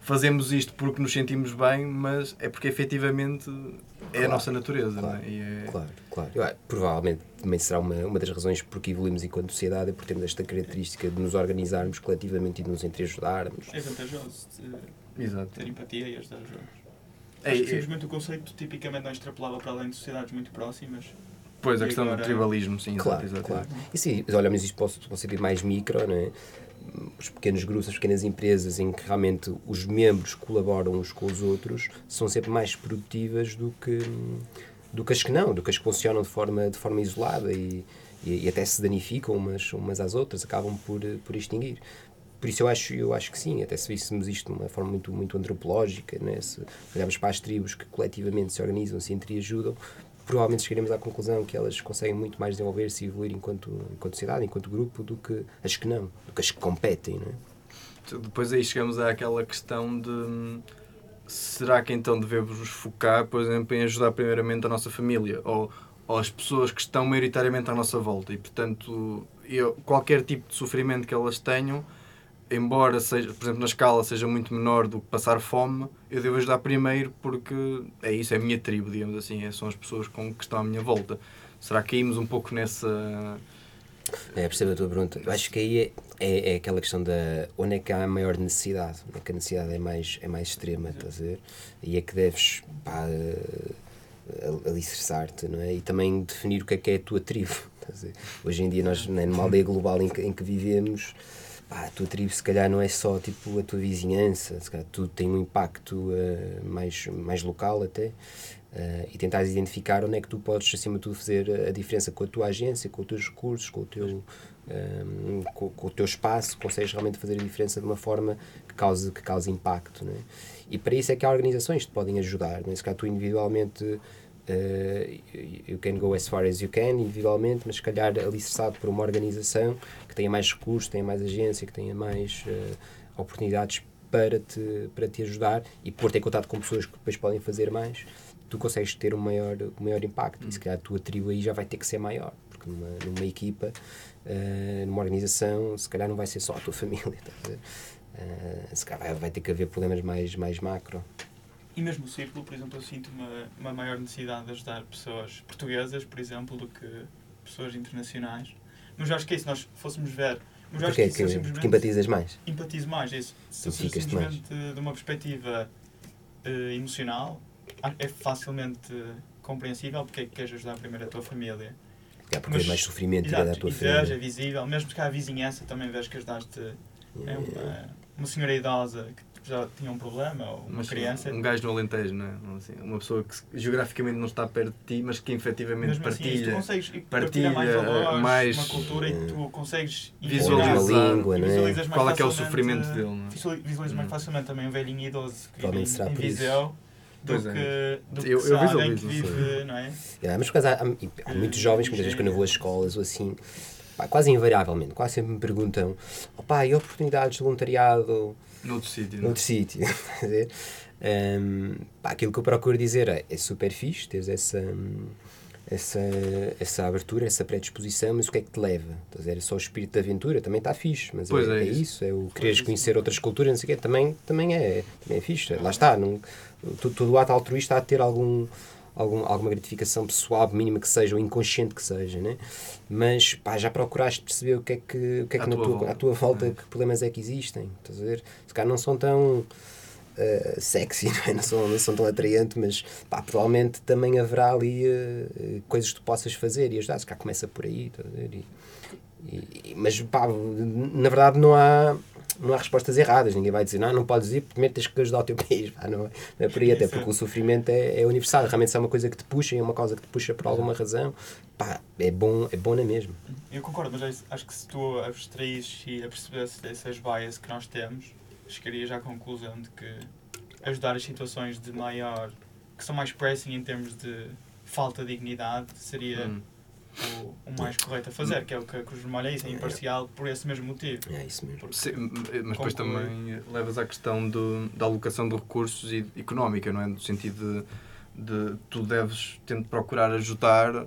fazemos isto porque nos sentimos bem mas é porque efetivamente é a Claro, nossa natureza claro, não é? E é- Claro, claro. Eu, provavelmente também será uma, uma das razões porque evoluímos enquanto sociedade, é por termos esta característica de nos organizarmos coletivamente e de nos entreajudarmos. É vantajoso exato ter empatia e ajudar os outros. É, Acho que é- simplesmente o conceito tipicamente não extrapolava para além de sociedades muito próximas. pois a questão do agora- tribalismo sim Claro, exato, claro. E sim, mas olhamos isto para o, para o sentido mais micro, não é? Os pequenos grupos, as pequenas empresas em que realmente os membros colaboram uns com os outros são sempre mais produtivas do que, do que as que não, do que as que funcionam de forma, de forma isolada e, e, e até se danificam umas, umas às outras, acabam por, por extinguir. Por isso eu acho, eu acho que sim, até se víssemos isto de uma forma muito, muito antropológica, né? se olharmos para as tribos que coletivamente se organizam, se entreajudam, provavelmente chegaremos à conclusão que elas conseguem muito mais desenvolver-se e evoluir enquanto, enquanto sociedade, enquanto grupo, do que as que não, do que as que competem. Não é? Depois aí chegamos àquela questão de será que então devemos nos focar, por exemplo, em ajudar primeiramente a nossa família ou, ou as pessoas que estão maioritariamente à nossa volta e, portanto, eu, qualquer tipo de sofrimento que elas tenham, embora seja, por exemplo, na escala seja muito menor do que passar fome, eu devo ajudar primeiro porque é isso, é a minha tribo, digamos assim, é- são as pessoas com, que estão à minha volta. Será que caímos um pouco nessa. É, percebo a tua pergunta. Eu acho que aí é, é, é aquela questão da onde é que há a maior necessidade, onde é que a necessidade é mais, é mais extrema, estás a ver? E é que deves eh, alicerçar-te, não é? E também definir o que é que é a tua tribo. Hoje em dia, nós, numa aldeia global em que, em que vivemos, pá, a tua tribo se calhar não é só tipo a tua vizinhança, se calhar tudo tem um impacto eh, mais, mais local até. eh, e tentares identificar onde é que tu podes, acima de tudo, fazer a diferença com a tua agência, com os teus recursos, com o teu, ehm, com, com o teu espaço, consegues realmente fazer a diferença de uma forma que cause, que cause impacto. É? E para isso é que há organizações que te podem ajudar. Não é? Se calhar tu individualmente eh, you can go as far as you can, individualmente, mas se calhar alicerçado por uma organização que tenha mais recursos, tenha mais agência, que tenha mais eh, oportunidades para te, para te ajudar e pôr-te em contato com pessoas que depois podem fazer mais, tu consegues ter um maior, um maior impacto. E se calhar a tua tribo aí já vai ter que ser maior, porque numa, numa equipa, eh, numa organização, se calhar não vai ser só a tua família. ver? Eh, se calhar vai, vai ter que haver problemas mais, mais macro. E mesmo o círculo, por exemplo, eu sinto uma, uma maior necessidade de ajudar pessoas portuguesas, por exemplo, do que pessoas internacionais. Mas eu acho que é isso, nós fôssemos ver. Mas eu acho Porque, que é que, simplesmente porque empatizas mais. empatizo mais. Isso. Se Identificas-te mais. simplesmente de uma perspectiva eh, emocional, a- é facilmente compreensível porque é que queres ajudar primeiro a tua família. É porque Mas- mais sofrimento Exato, da tua e vês, é família. visível, mesmo que a vizinhança também vês que ajudaste é uma, uma senhora idosa que já tinha um problema, ou uma Mas, criança. Um gajo no Alentejo, não é? Assim, uma pessoa que geograficamente não está perto de ti, mas que efetivamente Mesmo assim, tu partilha. consegues partilha, mais valores, mais, uma cultura e tu consegues visualizar integrar, língua, é? mais Qual é que é o sofrimento dele, não é? visual- Visualizas mais Hum. facilmente também um velhinho idoso que vive em, em. Viseu do Pois que, é. do que Eu- eu alguém que vive, não é? Yeah, mas por acaso há, há- há muitos jovens que muitas vezes quando eu vou às escolas ou assim, pá, quase invariavelmente, quase sempre me perguntam opá, e oportunidades de voluntariado Noutro sítio. é? noutro sítio? Hum, pá, aquilo que eu procuro dizer é, é super fixe teres essa, essa, essa abertura, essa predisposição, mas o que é que te leva? Estás a ver? É só o espírito de aventura, também está fixe, mas é, é é isso. isso, é o quereres conhecer outras culturas, não sei o quê, também, também, é, também é fixe. Lá está, não, todo, todo o ato altruísta há de ter algum, algum, alguma gratificação pessoal, mínima que seja, ou inconsciente que seja, né? mas pá, já procuraste perceber o que é que, o que, é que À na tua volta. à tua volta, É. que problemas é que existem, estás a ver? Se calhar não são tão uh, sexy, não, é? não, são, não são tão atraentes, mas pá, provavelmente também haverá ali uh, coisas que tu possas fazer e ajudar, se calhar começa por aí, e- e- mas pá, na verdade não há, não há respostas erradas, ninguém vai dizer, não, não podes ir, primeiro tens que ajudar o teu país, pá, não, é, não é por aí, até porque o sofrimento é, é universal, realmente se é uma coisa que te puxa, é uma causa que te puxa por alguma razão, pá, é bom, é bom na mesma. Eu concordo, mas acho- acho que se tu abstraís e apercebesse dessas bias que nós temos, chegaria já à conclusão de que ajudar as situações de maior, que são mais pressing em termos de falta de dignidade, seria Hum. O, o mais correto a fazer, que é o que a Cruz Vermelha é isso, é imparcial por esse mesmo motivo. É isso mesmo. Sim, mas depois Conclui. também levas à questão do, da alocação de recursos e económica, não é? No sentido de, de tu deves tentar procurar ajudar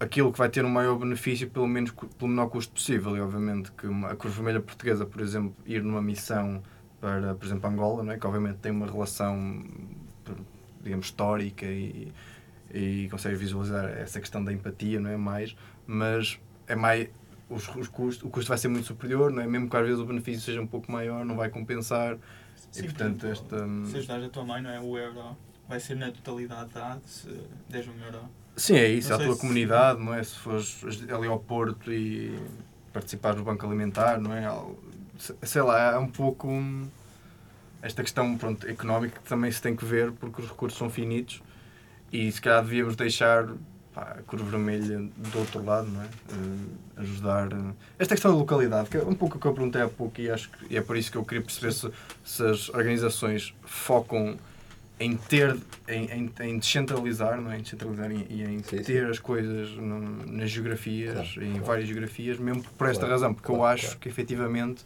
aquilo que vai ter um maior benefício pelo, menos, pelo menor custo possível. E obviamente que uma, a Cruz Vermelha Portuguesa, por exemplo, ir numa missão para, por exemplo, Angola, não é? que obviamente tem uma relação, digamos, histórica e, e consegue visualizar essa questão da empatia, não é mais, mas é mais os, os custos, o custo vai ser muito superior, não é? Mesmo que às vezes o benefício seja um pouco maior, não vai compensar. Sim, e portanto, por esta. Se ajudares a tua mãe, não é? O euro vai ser na totalidade dado se deres um euro. Sim, é isso, Não a tua se- comunidade, não é? Se fores ali ao Porto e participares no Banco Alimentar, não é? Sei lá, é um pouco hum, esta questão pronto, económica que também se tem que ver porque os recursos são finitos e se calhar devíamos deixar pá, a cor vermelha do outro lado, não é? Eh, ajudar. eh, Esta questão da localidade, que é um pouco o que eu perguntei há pouco e acho que é por isso que eu queria perceber se, se as organizações focam em ter, em, em, em descentralizar, não é? Em descentralizar e, em Sim, sim. ter as coisas nas geografias, Claro, em claro. várias geografias, mesmo por esta Claro, razão, porque eu acho que efetivamente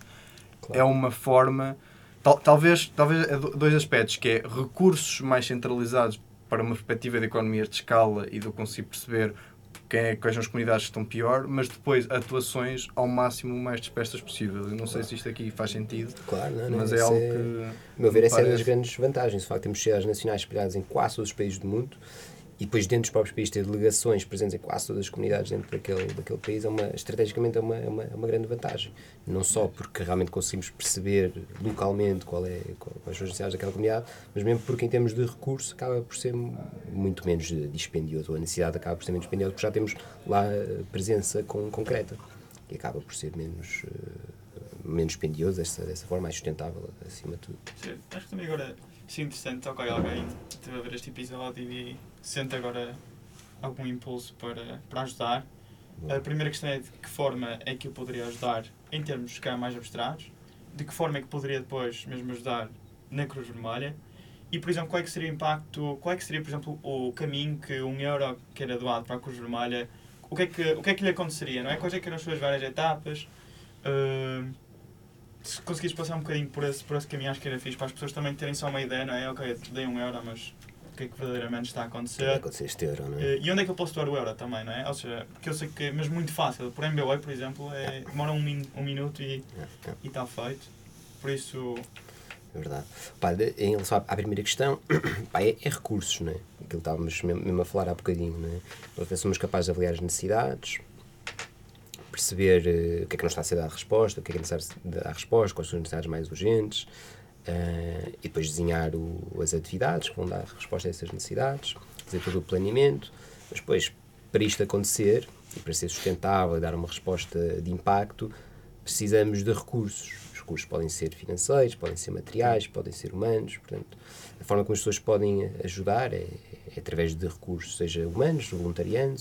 é uma forma, tal- talvez, talvez é do- dois aspectos, que é recursos mais centralizados para uma perspectiva de economias de escala e de eu conseguir perceber quem é, quais são as comunidades que estão pior, mas depois atuações ao máximo mais dispersas possível. Eu não sei se isto aqui faz sentido, Claro, não, não, mas é algo é- que. A meu ver, essa é uma das parece. grandes vantagens. De facto, temos sociedades nacionais espalhadas em quase todos os países do mundo e depois dentro dos próprios países ter delegações presentes em quase todas as comunidades dentro daquele, daquele país é uma, estrategicamente é uma, é uma, é uma grande vantagem. Não só porque realmente conseguimos perceber localmente qual é, qual, quais são as necessidades daquela comunidade, mas mesmo porque em termos de recurso acaba por ser muito menos dispendioso, ou a necessidade acaba por ser menos dispendiosa porque já temos lá eh, presença com, concreta e acaba por ser menos, eh, menos dispendioso dessa, dessa forma, mais sustentável acima de tudo. Acho que também agora se é interessante, ok, alguém esteve a ver este episódio e sente agora algum impulso para, para ajudar. A primeira questão é de que forma é que eu poderia ajudar em termos calhar, mais abstratos, de que forma é que poderia depois mesmo ajudar na Cruz Vermelha e, por exemplo, qual é que seria o impacto, qual é que seria, por exemplo, o caminho que um euro que era doado para a Cruz Vermelha, o que é que, o que, é que lhe aconteceria, não é? Quais é que eram as suas várias etapas? Uh, se conseguires passar um bocadinho por esse, por esse caminho, acho que era fixe para as pessoas também terem só uma ideia, não é? Ok, dei um euro, mas que é que verdadeiramente está a Vai acontecer? acontecer este euro, não é? Eh, E onde é que eu posso doar o euro também, não é? Ou seja, porque eu sei que é mesmo muito fácil. Por MBA, por exemplo, é, demora um, min, um minuto e está feito. Por isso, é verdade. Pá, em relação à, primeira questão, pá, é, é recursos, não é? Aquilo que estávamos mesmo, a falar há bocadinho, não é? Nós somos capazes de avaliar as necessidades, perceber eh, o que é que não está a ser dado a resposta, o que é que é necessário dar a resposta, quais são as necessidades mais urgentes, eh, e depois desenhar o, as atividades que vão dar resposta a essas necessidades, fazer todo o planeamento, mas depois, para isto acontecer, e para ser sustentável e dar uma resposta de impacto, precisamos de recursos. Os recursos podem ser financeiros, podem ser materiais, podem ser humanos. Portanto, a forma como as pessoas podem ajudar é, é através de recursos, seja humanos, voluntariando,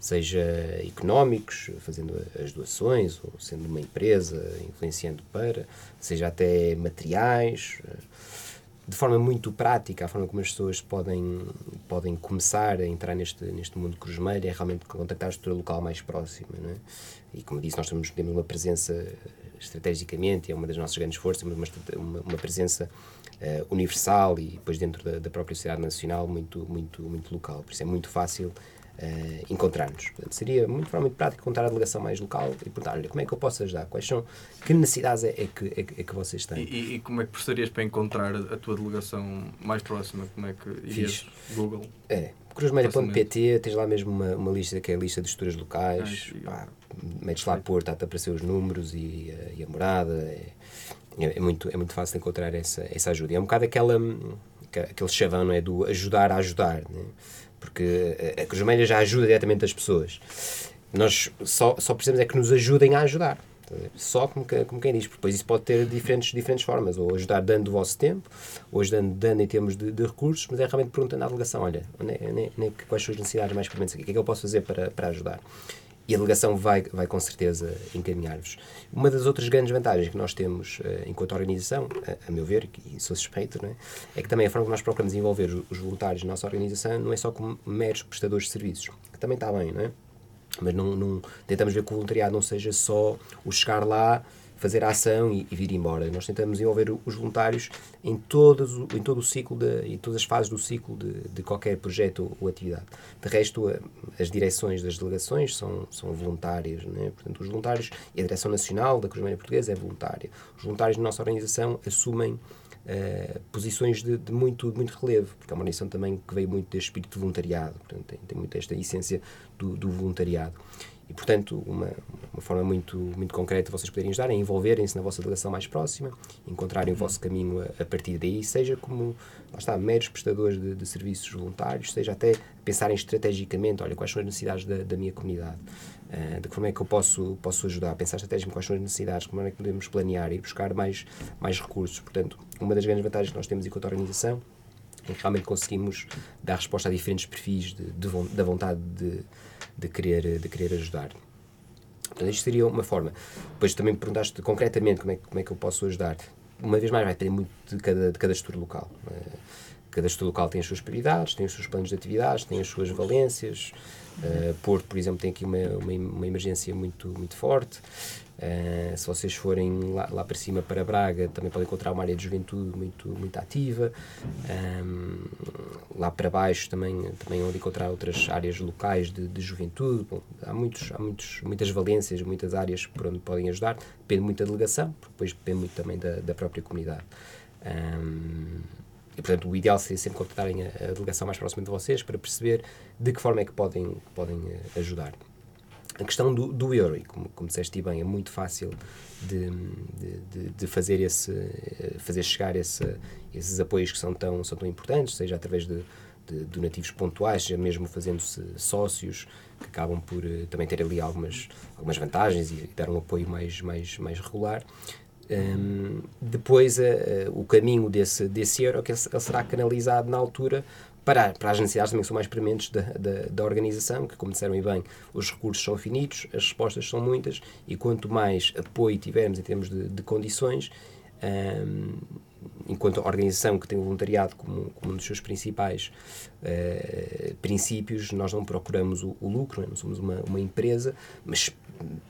seja económicos, fazendo as doações, ou sendo uma empresa, influenciando para, seja até materiais. De forma muito prática, a forma como as pessoas podem, podem começar a entrar neste, neste mundo cruzmeiro é realmente contactar a estrutura local mais próxima. Não é? E como disse, nós temos, temos uma presença estrategicamente, é uma das nossas grandes forças, uma, uma, presença eh, universal e depois dentro da, da própria sociedade nacional muito, muito, muito local. Por isso é muito fácil eh, encontrar-nos. Seria muito, muito prática contar a delegação mais local e perguntar, olha, como é que eu posso ajudar? Quais são, que necessidades é, é que, é, é que vocês têm? e- e como é que procederias para encontrar a tua delegação mais próxima? Como é que irias? Google? É, cruzmeira.pt, tens lá mesmo uma, uma lista que é a lista de estruturas locais. Ah, pá, metes lá Porto, está-te a aparecer os números e, a- e a morada. É, é, muito, é muito fácil encontrar essa, essa ajuda. E é um bocado aquela, hum, aquele- aquele chavão não é, do ajudar a ajudar. Né? Porque a, Cruz Vermelha já ajuda diretamente as pessoas. Nós só, só precisamos é que nos ajudem a ajudar. Só como, como quem diz, porque depois isso pode ter diferentes, diferentes formas, ou ajudar dando o vosso tempo, ou ajudando dando em termos de, de recursos, mas é realmente perguntando à delegação: olha, onde é- é- é quais são as necessidades mais prementes aqui? O que é que eu posso fazer para, para ajudar? E a delegação vai, vai com certeza encaminhar-vos. Uma das outras grandes vantagens que nós temos eh, enquanto organização, a, a meu ver, e sou suspeito, é? é que também a forma que nós procuramos envolver os, os voluntários na nossa organização não é só como meros prestadores de serviços, que também está bem, não é? Mas não, não, tentamos ver que o voluntariado não seja só o chegar lá, fazer a ação e, e vir embora. Nós tentamos envolver os voluntários em, todas, em todo o ciclo, de, em todas as fases do ciclo de, de qualquer projeto ou, atividade. De resto, as direções das delegações são, são voluntárias. Né? Portanto, os voluntários e a Direção Nacional da Cruz Vermelha Portuguesa é voluntária. Os voluntários da nossa organização assumem eh, posições de, de muito, de muito relevo, porque é uma organização também que veio muito deste espírito de voluntariado, portanto, tem, tem muito esta essência do, do voluntariado. E, portanto, uma, uma forma muito, muito concreta de vocês poderem ajudar é envolverem-se na vossa delegação mais próxima, encontrarem o vosso caminho a, a partir daí, seja como, lá está, meros prestadores de, de serviços voluntários, seja até pensarem estrategicamente, olha, quais são as necessidades da, da minha comunidade, ah, de que forma é que eu posso, posso ajudar, pensar estrategicamente quais são as necessidades, como é que podemos planear e buscar mais, mais recursos. Portanto, uma das grandes vantagens que nós temos enquanto organização é que realmente conseguimos dar resposta a diferentes perfis de, de da vontade de, de, querer, de querer ajudar. Portanto, isto seria uma forma. Depois também me perguntaste concretamente como é, como é que eu posso ajudar. Uma vez mais, vai depender muito de cada, de cada gestor local. Eh, Cada gestor local tem as suas prioridades, tem os seus planos de atividades, tem as suas valências. Eh, Porto, por exemplo, tem aqui uma, uma, uma emergência muito, muito forte. Eh, se vocês forem lá, lá para cima, para Braga, também podem encontrar uma área de juventude muito, muito ativa. Ahm, lá para baixo também, também onde encontrar outras áreas locais de, de juventude. Bom, há muitos, há muitos, muitas valências, muitas áreas por onde podem ajudar. Depende muito da delegação, depois depende muito também da, da própria comunidade. Ahm, e, portanto, o ideal seria sempre contactarem a, a delegação mais próxima de vocês para perceber de que forma é que podem, podem eh, ajudar. A questão do, do euro, e como, como disseste bem, é muito fácil de, de, de- fazer, esse, eh, fazer chegar esse, esses apoios que são tão, são tão importantes, seja através de, de donativos pontuais, seja mesmo fazendo-se sócios, que acabam por eh, também ter ali algumas, algumas vantagens e dar um apoio mais, mais, mais regular. Hum, depois, eh, o caminho desse, desse euro que ele, será canalizado na altura para, para as necessidades também que são mais prementes da, da, da organização, que, como disseram bem, os recursos são finitos, as respostas são muitas, e quanto mais apoio tivermos em termos de, de condições, hum, enquanto organização que tem o voluntariado como, como um dos seus principais eh, princípios, nós não procuramos o, o lucro, não somos uma, uma empresa, mas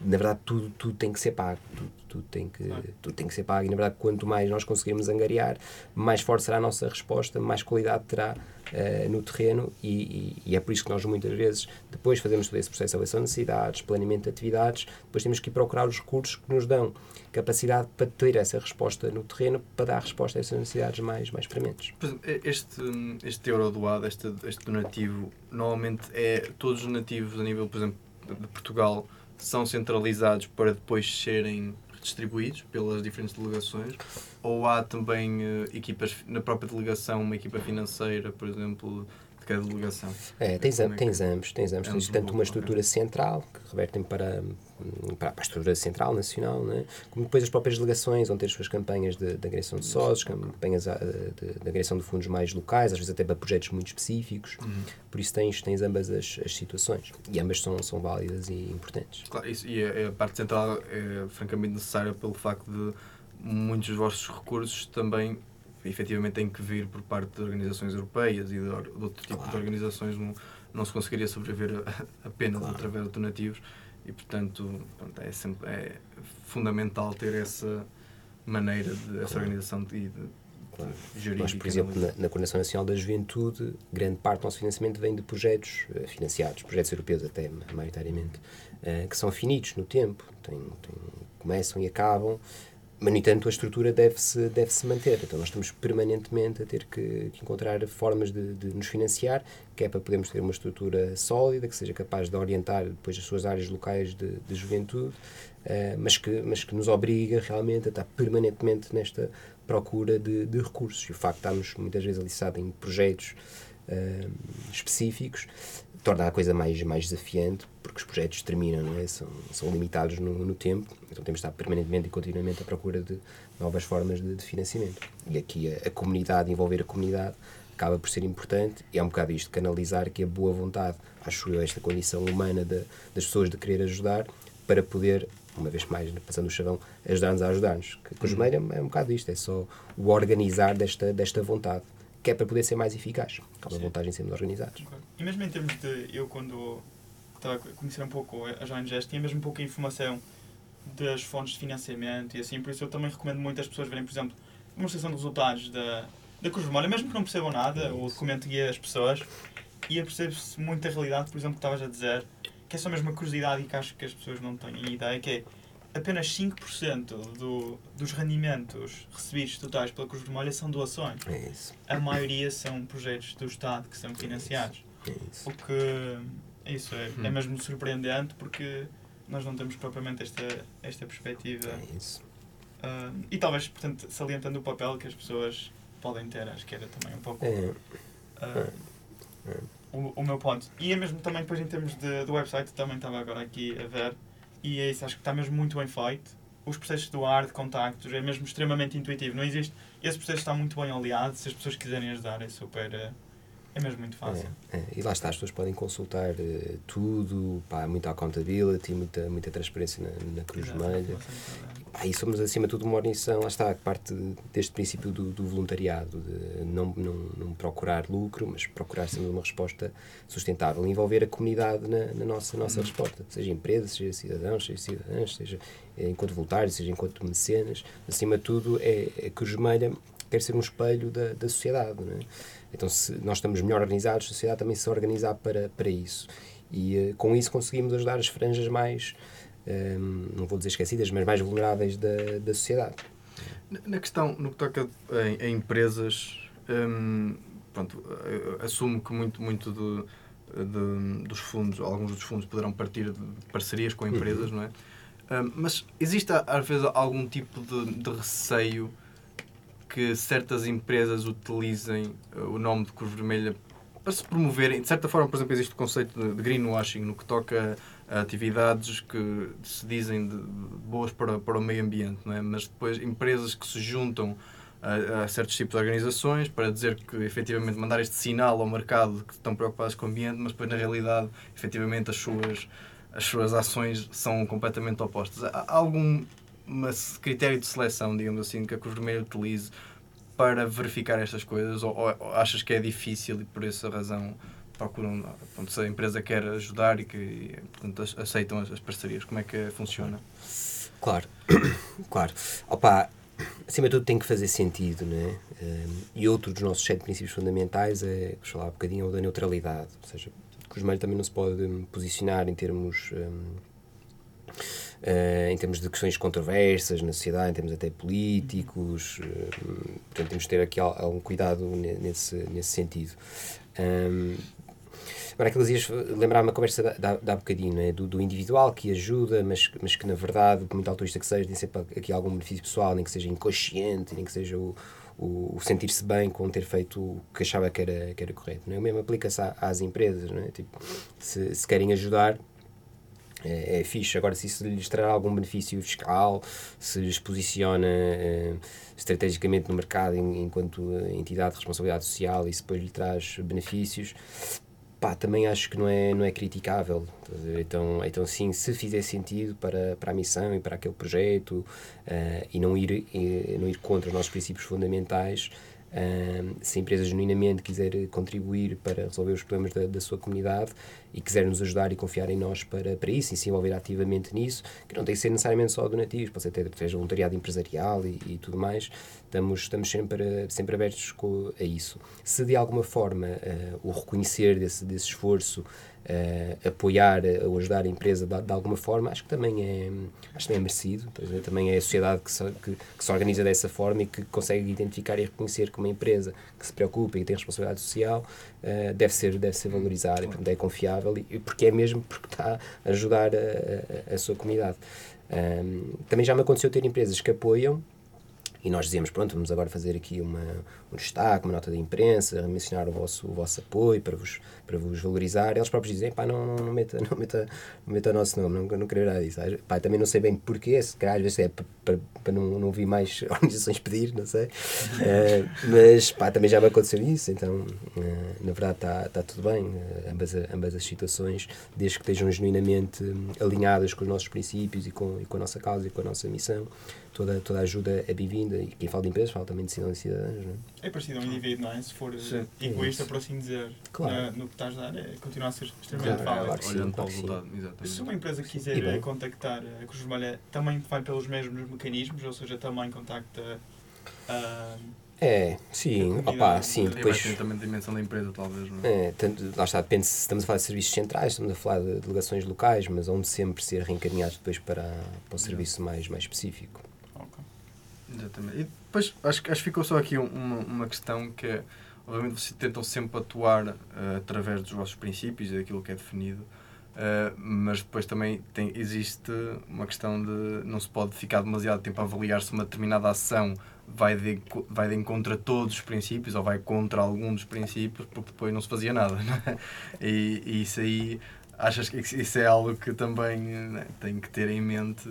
na verdade tudo, tudo tem que ser pago, tudo, tudo tem que, tudo tem que ser pago. E na verdade quanto mais nós conseguirmos angariar, mais forte será a nossa resposta, mais qualidade terá eh, no terreno. E, e- e é por isso que nós muitas vezes depois fazemos todo esse processo de avaliação de necessidades, planeamento de atividades, depois temos que ir procurar os recursos que nos dão capacidade para ter essa resposta no terreno, para dar resposta a essas necessidades mais, mais prementes. Este, este euro doado, este, este donativo, normalmente é todos os donativos a nível, por exemplo, de Portugal são centralizados para depois serem distribuídos pelas diferentes delegações? Ou há também eh, equipas na própria delegação, uma equipa financeira, por exemplo, cada delegação? É, tens, Como am- é tens ambos, tens ambos. Ambos Tens tanto uma estrutura central, que revertem para, para, para a estrutura central, nacional, né? como depois as próprias delegações vão ter as suas campanhas de, de agressão de sócios, campanhas ah, de, de agressão de fundos mais locais, às vezes até para projetos muito específicos. Por isso tens, tens ambas as, as situações. E ambas são, são válidas e importantes. Claro, isso, e a, a parte central é francamente necessária pelo facto de muitos dos vossos recursos também efetivamente têm que vir por parte de organizações europeias e de, de outro tipo de Claro. organizações não, não se conseguiria sobreviver apenas Claro. através de donativos e portanto pronto, é, sempre, é fundamental ter essa maneira de essa Claro. organização de, de, Claro. de gerir Nós, e por exemplo, na, na Coordenação Nacional da Juventude, grande parte do nosso financiamento vem de projetos eh, financiados, projetos europeus até, maioritariamente, eh, que são finitos no tempo, têm, têm- começam e acabam, mas, no entanto, a estrutura deve-se deve -se manter. Então, nós estamos permanentemente a ter que, que encontrar formas de, de nos financiar, que é para podermos ter uma estrutura sólida, que seja capaz de orientar depois as suas áreas locais de, de juventude, eh, mas, que, mas que nos obriga realmente a estar permanentemente nesta procura de, de recursos. E o facto de estarmos muitas vezes alicerçados em projetos eh, específicos torna a coisa mais, mais desafiante, porque os projetos terminam, não é? são, são limitados no, no tempo, então temos de estar permanentemente e continuamente à procura de novas formas de, de financiamento. E aqui a, a comunidade, envolver a comunidade, acaba por ser importante e é um bocado isto, canalizar que a boa vontade, acho eu, esta condição humana de, das pessoas de querer ajudar para poder, uma vez mais, passando o chavão, ajudar-nos a ajudar-nos. Que que o Jumeira é um bocado isto, é só o organizar desta, desta vontade, que é para poder ser mais eficaz. Há uma Sim. vantagem em sermos organizados. E mesmo em termos de eu quando estava a conhecer um pouco as ONGs, tinha mesmo pouca informação das fontes de financiamento e assim, por isso eu também recomendo muito as pessoas verem, por exemplo, a demonstração de resultados da, da Cruz Vermelha, mesmo que não percebam nada, o documento guia as pessoas e apercebe-se muito a realidade, por exemplo, que estavas a dizer, que é só mesmo uma curiosidade e que acho que as pessoas não têm ideia, que é apenas 5% do, dos rendimentos recebidos totais pela Cruz Vermelha são doações. É isso. A maioria são projetos do Estado que são financiados. É isso. O que isso é, é mesmo surpreendente porque nós não temos propriamente esta, esta perspectiva. É isso. Ah, e talvez, portanto, salientando o papel que as pessoas podem ter, acho que era também um pouco É, ah, o, o meu ponto. E é mesmo também depois em termos de, do website, também estava agora aqui a ver, e é isso, acho que está mesmo muito bem feito. Os processos do ar, de contactos, é mesmo extremamente intuitivo. Não existe. Esse processo está muito bem aliado. Se as pessoas quiserem ajudar, é super. É mesmo muito fácil. É, é. E lá está, as pessoas podem consultar eh, tudo, pá, muita accountability, muita, muita transparência na, na Cruz Vermelha. cada- Pá, e somos acima de tudo uma organização, lá está, que parte deste princípio do, do voluntariado, de não, não, não procurar lucro, mas procurar sempre uma resposta sustentável, envolver a comunidade na, na nossa, nossa resposta, seja empresas, seja cidadãos, seja cidadãs, seja eh, enquanto voluntários, seja enquanto mecenas, acima de tudo é, é a Cruz Vermelha quer ser um espelho da, da sociedade, não é? Então se nós estamos melhor organizados, a sociedade também se organizar para, para isso. E eh, com isso conseguimos ajudar as franjas mais, ehm, não vou dizer esquecidas, mas mais vulneráveis da, da sociedade. Na- questão, no que toca em, em empresas, hum, pronto, assumo que muito, muito do- de- dos fundos, alguns dos fundos poderão partir de parcerias com empresas, não é? Hum, mas existe às vezes algum tipo de, de receio que certas empresas utilizem eh, o nome de Cruz Vermelha para se promoverem? De certa forma, por exemplo, existe o conceito de, greenwashing no que toca a atividades que se dizem de, boas para, para o meio ambiente, não é? mas depois empresas que se juntam a, a certos tipos de organizações para dizer que efetivamente mandar este sinal ao mercado que estão preocupados com o ambiente, mas depois na realidade efetivamente as suas, as suas ações são completamente opostas. Há algum uma critério de seleção, digamos assim, que a Cruz Vermelha utilize para verificar estas coisas ou, ou- achas que é difícil e por essa razão procuram, pronto, se a empresa quer ajudar e que portanto, ac- aceitam as, as parcerias, como é que funciona? Claro, claro. Opa, acima de tudo tem que fazer sentido, não é? Ehm, e outro dos nossos sete princípios fundamentais é, que falar há bocadinho, o da neutralidade. Ou seja, o Cruz também não se pode hum, posicionar em termos... hum, eh, em termos de questões controversas na sociedade, em termos até políticos, eh, portanto temos de ter aqui al- algum cuidado ne- nesse, nesse sentido. Hum, Agora, aqueles dias lembrar-me a conversa da, da, bocadinho, é? do, do individual que ajuda, mas, mas que na verdade, por muito altruísta que seja, tem sempre aqui algum benefício pessoal, nem que seja inconsciente, nem que seja o, o, sentir-se bem com ter feito o que achava que era, que era correto. Não é? O mesmo aplica-se às empresas, não é? Tipo, se, se querem ajudar, é, é fixe. Agora, se isso lhes trará algum benefício fiscal, se lhes posiciona eh, estrategicamente no mercado em- enquanto eh, entidade de responsabilidade social e isso depois lhe traz benefícios, pá, também acho que não é, não é criticável. Então, então, sim, se fizer sentido para, para a missão e para aquele projeto eh, e não ir, eh, não ir contra os nossos princípios fundamentais, eh, se a empresa genuinamente quiser contribuir para resolver os problemas da, da sua comunidade e quiser nos ajudar e confiar em nós para, para isso e se envolver ativamente nisso, que não tem que ser necessariamente só donativos, pode ser até através de voluntariado empresarial e, e tudo mais, estamos, estamos sempre, sempre abertos a isso. Se de alguma forma eh, o reconhecer desse, desse esforço, eh, apoiar eh, ou ajudar a empresa de, de alguma forma, acho que também é, acho que é merecido, também é a sociedade que se, que, que se organiza dessa forma e que consegue identificar e reconhecer que uma empresa que se preocupa e tem responsabilidade social eh, deve, ser, deve ser valorizada, e, portanto, é confiável e, porque é mesmo porque está a ajudar a, a, a sua comunidade. Ahm, também já me aconteceu ter empresas que apoiam e nós dizemos, pronto, vamos agora fazer aqui uma, um destaque, uma nota de imprensa, mencionar o vosso, o vosso apoio para vos, para vos valorizar. Eles próprios dizem, pá, não, não, não, meta, não, meta, não meta o nosso nome, não, não quero nada disso. Pá, também não sei bem porquê, se calhar às vezes é para, para, para não, não ouvir mais organizações pedir, não sei. Eh, mas, pá, também já me aconteceu isso, então, eh, na verdade está tá tudo bem, eh, ambas, ambas as situações, desde que estejam genuinamente alinhadas com os nossos princípios e com, e com a nossa causa e com a nossa missão, toda, toda a ajuda é bem-vinda. E quem fala de empresas fala também de cidadãos e cidadãs, não é? É parecido a um indivíduo, não é? Se for Sim. egoísta, É isso. por assim dizer, Claro. na- no que estás a dar, é continuar a ser extremamente Claro, válido. claro Olhando para o resultado, exatamente. Se uma empresa quiser eh, contactar a Cruz Vermelha, também vai pelos mesmos mecanismos, ou seja, também contacta ah, É, sim, opá, sim, depois... também a dimensão da empresa, talvez, não é? É, tanto, lá está, depende se estamos a falar de serviços centrais, estamos a falar de delegações locais, mas onde sempre ser reencaminhados depois para, para um serviço mais, mais específico. Exatamente. E depois acho, acho que ficou só aqui um- uma, uma questão que é, obviamente vocês tentam sempre atuar eh, através dos vossos princípios e daquilo que é definido, eh, mas depois também tem, existe uma questão de não se pode ficar demasiado tempo a avaliar se uma determinada ação vai de, vai de encontro a todos os princípios ou vai contra algum dos princípios, porque depois não se fazia nada. Não é? e, e isso aí achas que isso é algo que também né, tem que ter em mente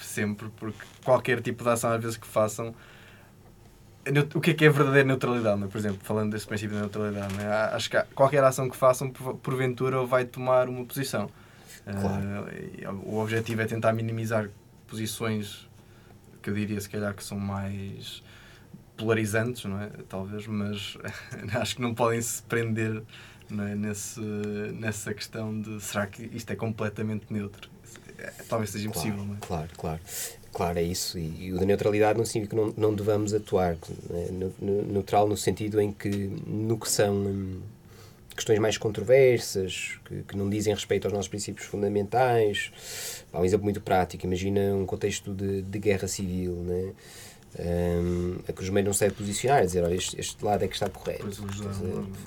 sempre, porque qualquer tipo de ação às vezes que façam o que é que é verdadeira neutralidade, não é? por exemplo, falando desse princípio da neutralidade, é? A- acho que qualquer ação que façam, por- porventura, vai tomar uma posição. Claro. E o objetivo é tentar minimizar posições que eu diria, se calhar, que são mais polarizantes, não é? Talvez, mas acho que não podem se prender é? Nesse, nessa questão de será que isto é completamente neutro? É, Talvez seja impossível, claro, não é? Claro, claro. Claro, é isso. E, e o da neutralidade não significa que não, não devamos atuar. ne- Neutral no sentido em que, no que são hum, questões mais controversas, que, que não dizem respeito aos nossos princípios fundamentais. Há um exemplo muito prático. Imagina um contexto de, de guerra civil. Né? Hum, a Cruz Vermelha não deve posicionar, dizer, olha, este, este lado é que está correto.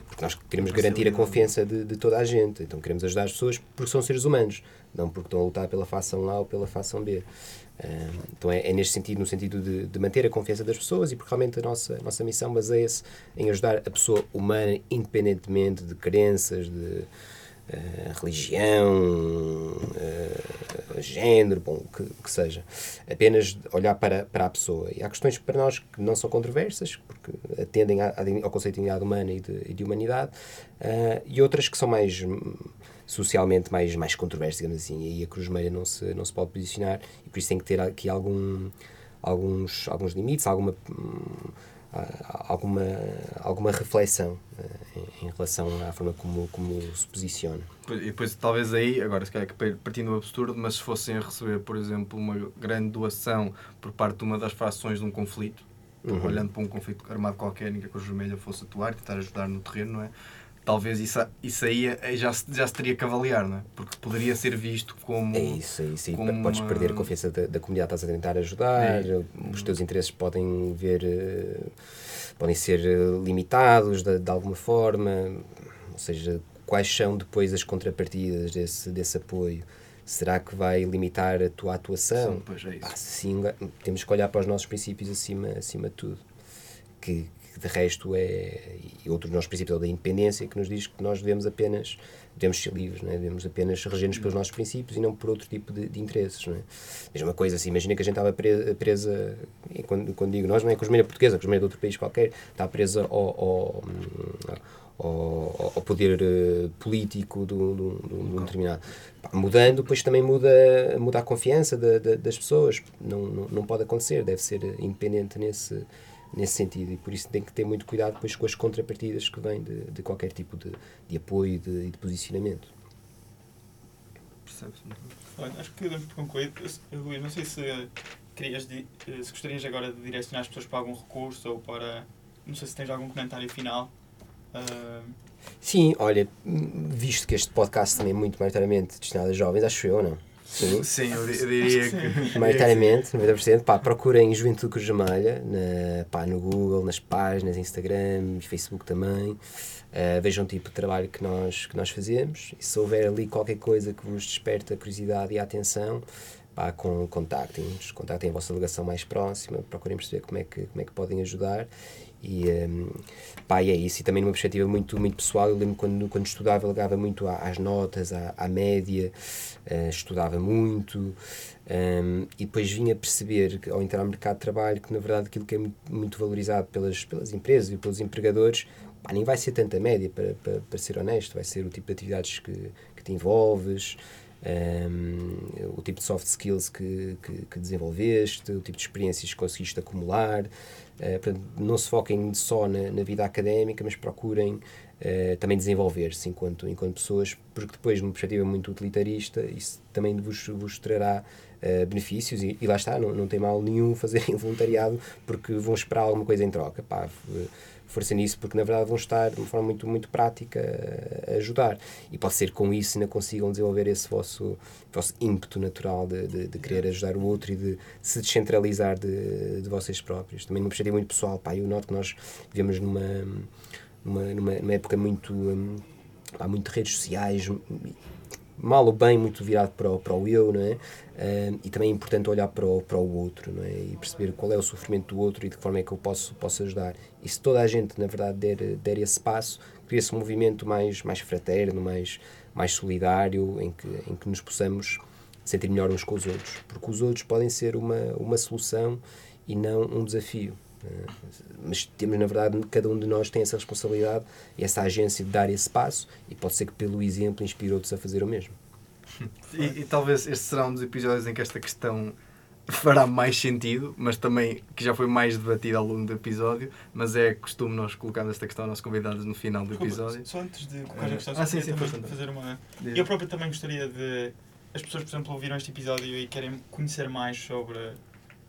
Porque nós queremos uma garantir a confiança de, de toda a gente. Então queremos ajudar as pessoas porque são seres humanos, não porque estão a lutar pela facção A ou pela facção B. Ah, então é, é neste sentido, no sentido de, de manter a confiança das pessoas e porque realmente a nossa, a nossa missão baseia-se em ajudar a pessoa humana independentemente de crenças, de ah, religião, ah, género, bom, o que, que seja. Apenas olhar para, para a pessoa. E há questões que para nós que não são controversas, porque atendem à- ao conceito de dignidade humana e de, e de humanidade, ah, e outras que são mais hum, socialmente mais, mais controversas, digamos assim. E aí a Cruz Vermelha não se, não se pode posicionar e por isso tem que ter aqui algum, alguns, alguns limites, alguma. hum, alguma, alguma reflexão ah, em, em relação à forma como, como se posiciona. E depois, talvez aí, agora, se calhar que partindo do absurdo, mas se fossem a receber, por exemplo, uma grande doação por parte de uma das frações de um conflito, Uhum. olhando para um conflito armado qualquer em que a Cruz Vermelha fosse atuar, tentar ajudar no terreno, não é? Talvez isso, isso aí eh, já se, já se teria que avaliar, não é? Porque poderia ser visto como. É isso, é isso. Como podes uma- perder a confiança da, da comunidade, estás a tentar ajudar, É. os teus interesses podem ver, eh, podem ser eh, limitados de, de alguma forma, ou seja, quais são depois as contrapartidas desse, desse apoio? Será que vai limitar a tua atuação? Sim, pois é isso. Pá, sim, temos que olhar para os nossos princípios acima, acima de tudo. Que, que de resto é. E outro dos nossos princípios é o da independência, que nos diz que nós devemos apenas. devemos ser livres, não é? devemos apenas reger-nos pelos nossos princípios e não por outro tipo de, de interesses. Não é? Mesma coisa, assim, imagina que a gente estava presa. presa quando, quando digo nós, não é com a Cozinha portuguesa, a Cozinha de outro país qualquer, está presa ao. ao ao, ao poder eh, político de um, de de determinado. Mudando, depois também muda, muda a confiança da- da- das pessoas. Não, não, não pode acontecer, deve ser independente nesse, nesse sentido. E por isso tem que ter muito cuidado depois com as contrapartidas que vêm de, de qualquer tipo de, de apoio e de, de posicionamento. Percebes? Olha, acho que concluído. Eu, Luís, não sei se querias eh, se gostarias agora de direcionar as pessoas para algum recurso ou para. Não sei se tens algum comentário final. Ah, Sim, olha, visto que este podcast também é muito maioritariamente destinado a jovens, acho eu, não? Sim. Sim, eu, di- eu diria que que. maioritariamente, 90%, pá, procurem Juventude Cruz Vermelha, na, pá, no Google, nas páginas, Instagram, Facebook também. Uh, vejam o tipo de trabalho que nós, que nós fazemos. E se houver ali qualquer coisa que vos desperta a curiosidade e a atenção, pá, com, contactem-nos, contactem a vossa delegação mais próxima, procurem perceber como é que, como é que podem ajudar. E, um, pá, e é isso. E também numa perspectiva muito, muito pessoal, eu lembro quando, quando estudava, eu ligava muito às notas, à, à média, uh, estudava muito. Um, e depois vinha perceber, que, ao entrar no mercado de trabalho, que na verdade aquilo que é muito, muito valorizado pelas, pelas empresas e pelos empregadores, pá, nem vai ser tanta média, para, para, para ser honesto, vai ser o tipo de atividades que, que te envolves, um, o tipo de soft skills que, que, que, desenvolveste, o tipo de experiências que conseguiste acumular. Uh, portanto, não se foquem só na, na vida académica, mas procurem uh, também desenvolver-se enquanto, enquanto pessoas, porque depois, numa perspectiva muito utilitarista, isso também vos, vos trará uh, benefícios e, e, lá está, não, não tem mal nenhum fazerem voluntariado porque vão esperar alguma coisa em troca. Pá, força nisso, porque na verdade vão estar de uma forma muito, muito prática a ajudar. E pode ser com isso ainda consigam desenvolver esse vosso, vosso ímpeto natural de, de, de querer ajudar o outro e de se descentralizar de, de vocês próprios. Também numa perspectiva muito pessoal, pá, eu noto que nós vivemos numa, numa, numa, numa época muito. Hum, pá, muito redes sociais, mal ou bem, muito virado para o, para o eu, não é? E também é importante olhar para o, para o outro, não é? E perceber qual é o sofrimento do outro e de que forma é que eu posso, posso ajudar. E se toda a gente, na verdade, der, der esse passo, cria-se um movimento mais, mais fraterno, mais, mais solidário, em que, em que nos possamos sentir melhor uns com os outros. Porque os outros podem ser uma, uma solução e não um desafio. Mas temos, na verdade, cada um de nós tem essa responsabilidade e essa agência de dar esse passo e pode ser que pelo exemplo inspire outros a fazer o mesmo. E, e, talvez este será um dos episódios em que esta questão fará mais sentido, mas também que já foi mais debatida ao longo do episódio, mas é costume nós colocarmos esta questão aos convidados no final do episódio. Só antes de colocar a questão, ah, sim, sim, fazer uma... Eu próprio também gostaria de... As pessoas, por exemplo, ouviram este episódio e querem conhecer mais sobre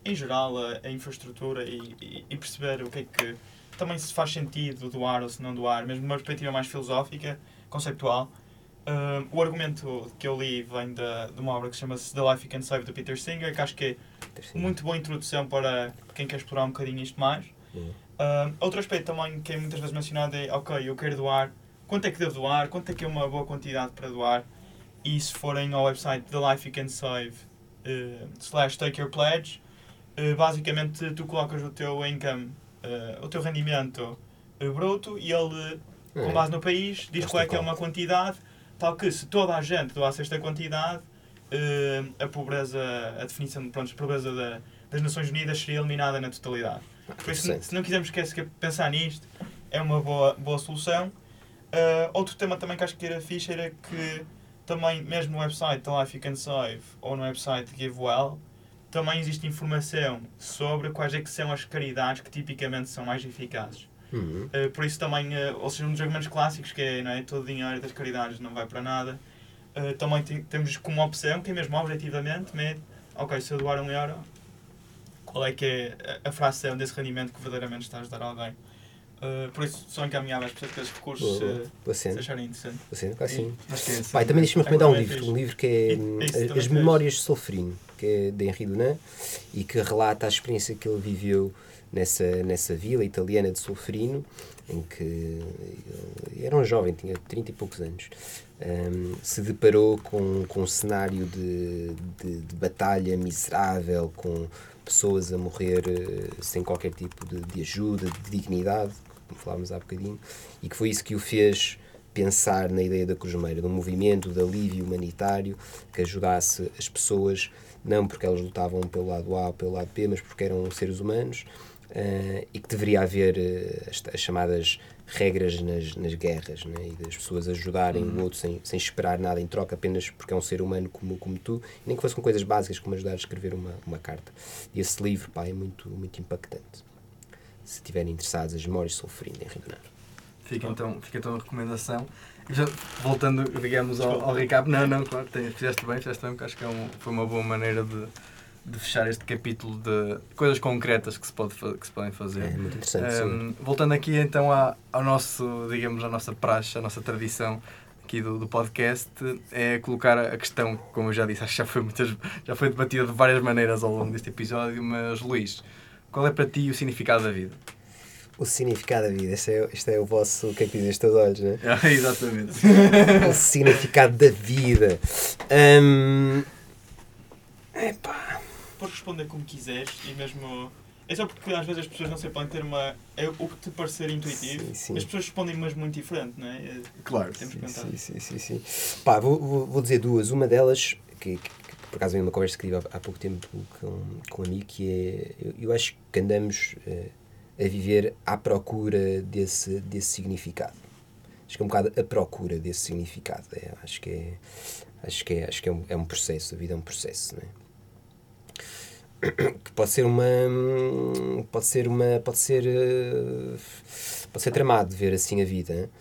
em geral, a, a infraestrutura e, e, e, perceber o que é que também se faz sentido doar ou se não doar, mesmo uma perspectiva mais filosófica, conceptual. O argumento que eu li vem de, de uma obra que chama-se The Life You Can Save, de Peter Singer, que acho que é muito boa introdução para quem quer explorar um bocadinho isto mais. Outro aspecto também que é muitas vezes mencionado é, ok, eu quero doar, quanto é que devo doar, quanto é que é uma boa quantidade para doar, e se forem ao website The Life You Can Save, uh, slash Take Your Pledge, basicamente tu colocas o teu income, uh, o teu rendimento uh, bruto e ele, com é. base no país, diz qual é que é uma quantidade, tal que se toda a gente doasse esta quantidade, a pobreza, a definição pronto, a pobreza da, das Nações Unidas seria eliminada na totalidade. Por isso, se, se não quisermos esquecer, pensar nisto, é uma boa, boa solução. outro tema também que acho que era fixe era que também, mesmo no website da Life You Can Save ou no website GiveWell, também existe informação sobre quais é que são as caridades que tipicamente são mais eficazes. Uhum. Uh, por isso também, uh, ou seja, um dos argumentos clássicos que é, não é todo o dinheiro das caridades não vai para nada, uh, também tem, temos como opção, que é mesmo objetivamente, mede, ok, se eu doar um euro, qual é que é a, a fração desse rendimento que verdadeiramente está a ajudar alguém. Uh, por isso são encaminháveis para esses recursos uh, se acharem interessante. Claro sim. Pai, também deixa-me recomendar um livro, um livro que é As Memórias de Solferino que é de Henri Dunant, e que relata a experiência que ele viveu nessa, nessa vila italiana de Solferino, em que era um jovem, tinha 30 e poucos anos, um, se deparou com, com um cenário de, de, de, batalha miserável, com pessoas a morrer uh, sem qualquer tipo de, de ajuda, de dignidade, como falávamos há bocadinho, e que foi isso que o fez pensar na ideia da Cruz Meira, de um movimento de alívio humanitário que ajudasse as pessoas não porque elas lutavam pelo lado A ou pelo lado B, mas porque eram seres humanos uh, e que deveria haver uh, as, as, chamadas regras nas, nas guerras né? e das pessoas ajudarem uhum. o outro sem, sem esperar nada em troca apenas porque é um ser humano como, como tu, nem que fosse com coisas básicas como ajudar a escrever uma, uma carta. E esse livro pá, é muito, muito impactante. Se estiverem interessados, As Memórias Sofrendo em Rio Fica então, fica então a recomendação. Já, voltando, digamos, ao, ao recap, não, não, claro, tem, fizeste bem, fizeste bem, porque acho que é um, foi uma boa maneira de, de fechar este capítulo de coisas concretas que se, pode, que se podem fazer. É muito interessante. Um, voltando aqui então à, ao nosso, digamos, à nossa praxe, à nossa tradição aqui do, do podcast, é colocar a questão, como eu já disse, acho que já foi, muitas, já foi debatida de várias maneiras ao longo deste episódio, mas Luís, qual é para ti o significado da vida? O significado da vida. Este é, este é o vosso. O que é que dizem os teus olhos, né? Ah, exatamente. o significado da vida. Um... Epá. Podes responder como quiseres e mesmo. É só porque às vezes as pessoas não sei podem ter uma. É o que te parecer intuitivo. Sim, sim. As pessoas respondem mas muito diferente, não é? é claro. Temos sim, sim, sim, sim, sim. Pá, vou, vou, vou dizer duas. Uma delas, que, que, por acaso veio uma conversa que tive há, há pouco tempo com, com um amigo, que é. Eu, eu acho que andamos. Uh, a viver à procura desse, desse significado. Acho que é um bocado a procura desse significado. É, acho que é, Acho que é, acho que é, um, é um processo, a vida é um processo, não é? que pode ser uma pode ser uma pode ser pode ser tramado ver assim a vida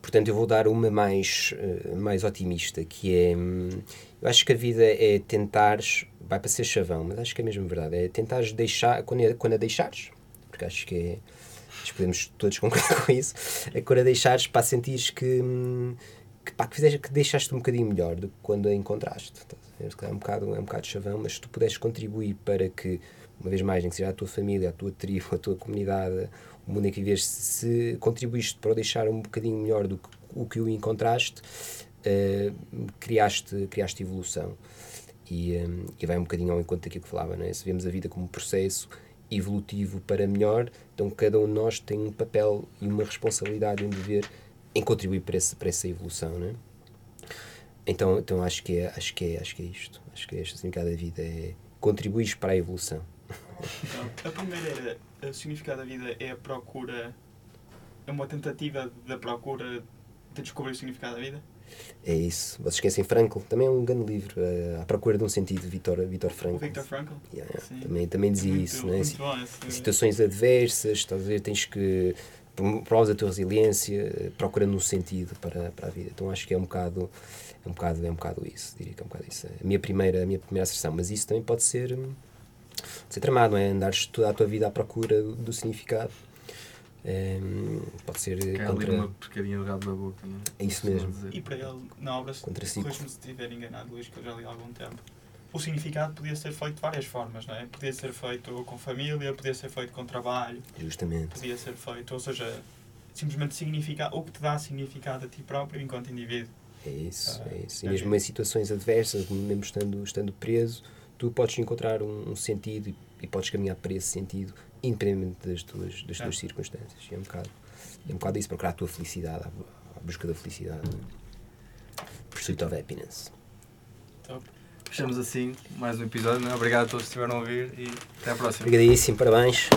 portanto eu vou dar uma mais eh, mais otimista que é eu acho que a vida é tentares vai para ser chavão mas acho que é mesmo verdade é tentares deixar quando é, quando a deixares porque acho que é acho que podemos todos concordar com isso é quando a deixares para sentires que hum, que, pá, que, fizeste, que deixaste um bocadinho melhor do que quando a encontraste. É um bocado, é um bocado chavão, mas se tu puderes contribuir para que, uma vez mais, nem que seja a tua família, a tua tribo, a tua comunidade, o mundo em que vives, se contribuíste para o deixar um bocadinho melhor do que o que o encontraste, uh, criaste, criaste evolução. E, um, e vai um bocadinho ao encontro daquilo que falava, não é? se vemos a vida como um processo evolutivo para melhor, então cada um de nós tem um papel e uma responsabilidade e um dever em contribuir para, esse, para essa evolução, né? Então, então acho que é, acho que é, acho que é isto. Acho que é este significado da vida é contribuir para a evolução. Então, a primeira, o significado da vida é a procura, é uma tentativa da procura de descobrir o significado da vida? É isso. Vocês esquecem Frankl, também é um grande livro, uh, À Procura de um Sentido, Vitor, Vitor Frankl. Victor Frankl? Yeah, yeah. Também, também dizia muito, isso. Né? Bom, situações adversas, estás a ver, tens que provas a tua resiliência, procurando um sentido para, para a vida. Então acho que é um bocado é um bocado é um bocado isso, diria que é um bocado isso. A minha primeira a minha primeira asserção, mas isso também pode ser pode ser tramado, não é? Andares toda a tua vida à procura do significado. É, pode ser é contra... ali uma porcaria no gado da boca, não é? É isso mesmo. E para ele, na obra, contra si. se estiver enganado, Luís, que eu já li há algum tempo, o significado podia ser feito de várias formas, não é? Podia ser feito com família, podia ser feito com trabalho. Justamente. Podia ser feito, ou seja, simplesmente significar o que te dá significado a ti próprio enquanto indivíduo. É isso, ah, é isso. E é mesmo em situações adversas, mesmo estando, estando preso, tu podes encontrar um, um sentido e, e, podes caminhar para esse sentido, independentemente das tuas, das tuas é. circunstâncias. E é um bocado, é um bocado isso, procurar a tua felicidade, a, a busca da felicidade. Pursuit of happiness. Top. Fechamos assim mais um episódio. Né? Obrigado a todos que estiveram a ouvir e até à próxima. Obrigadíssimo, parabéns.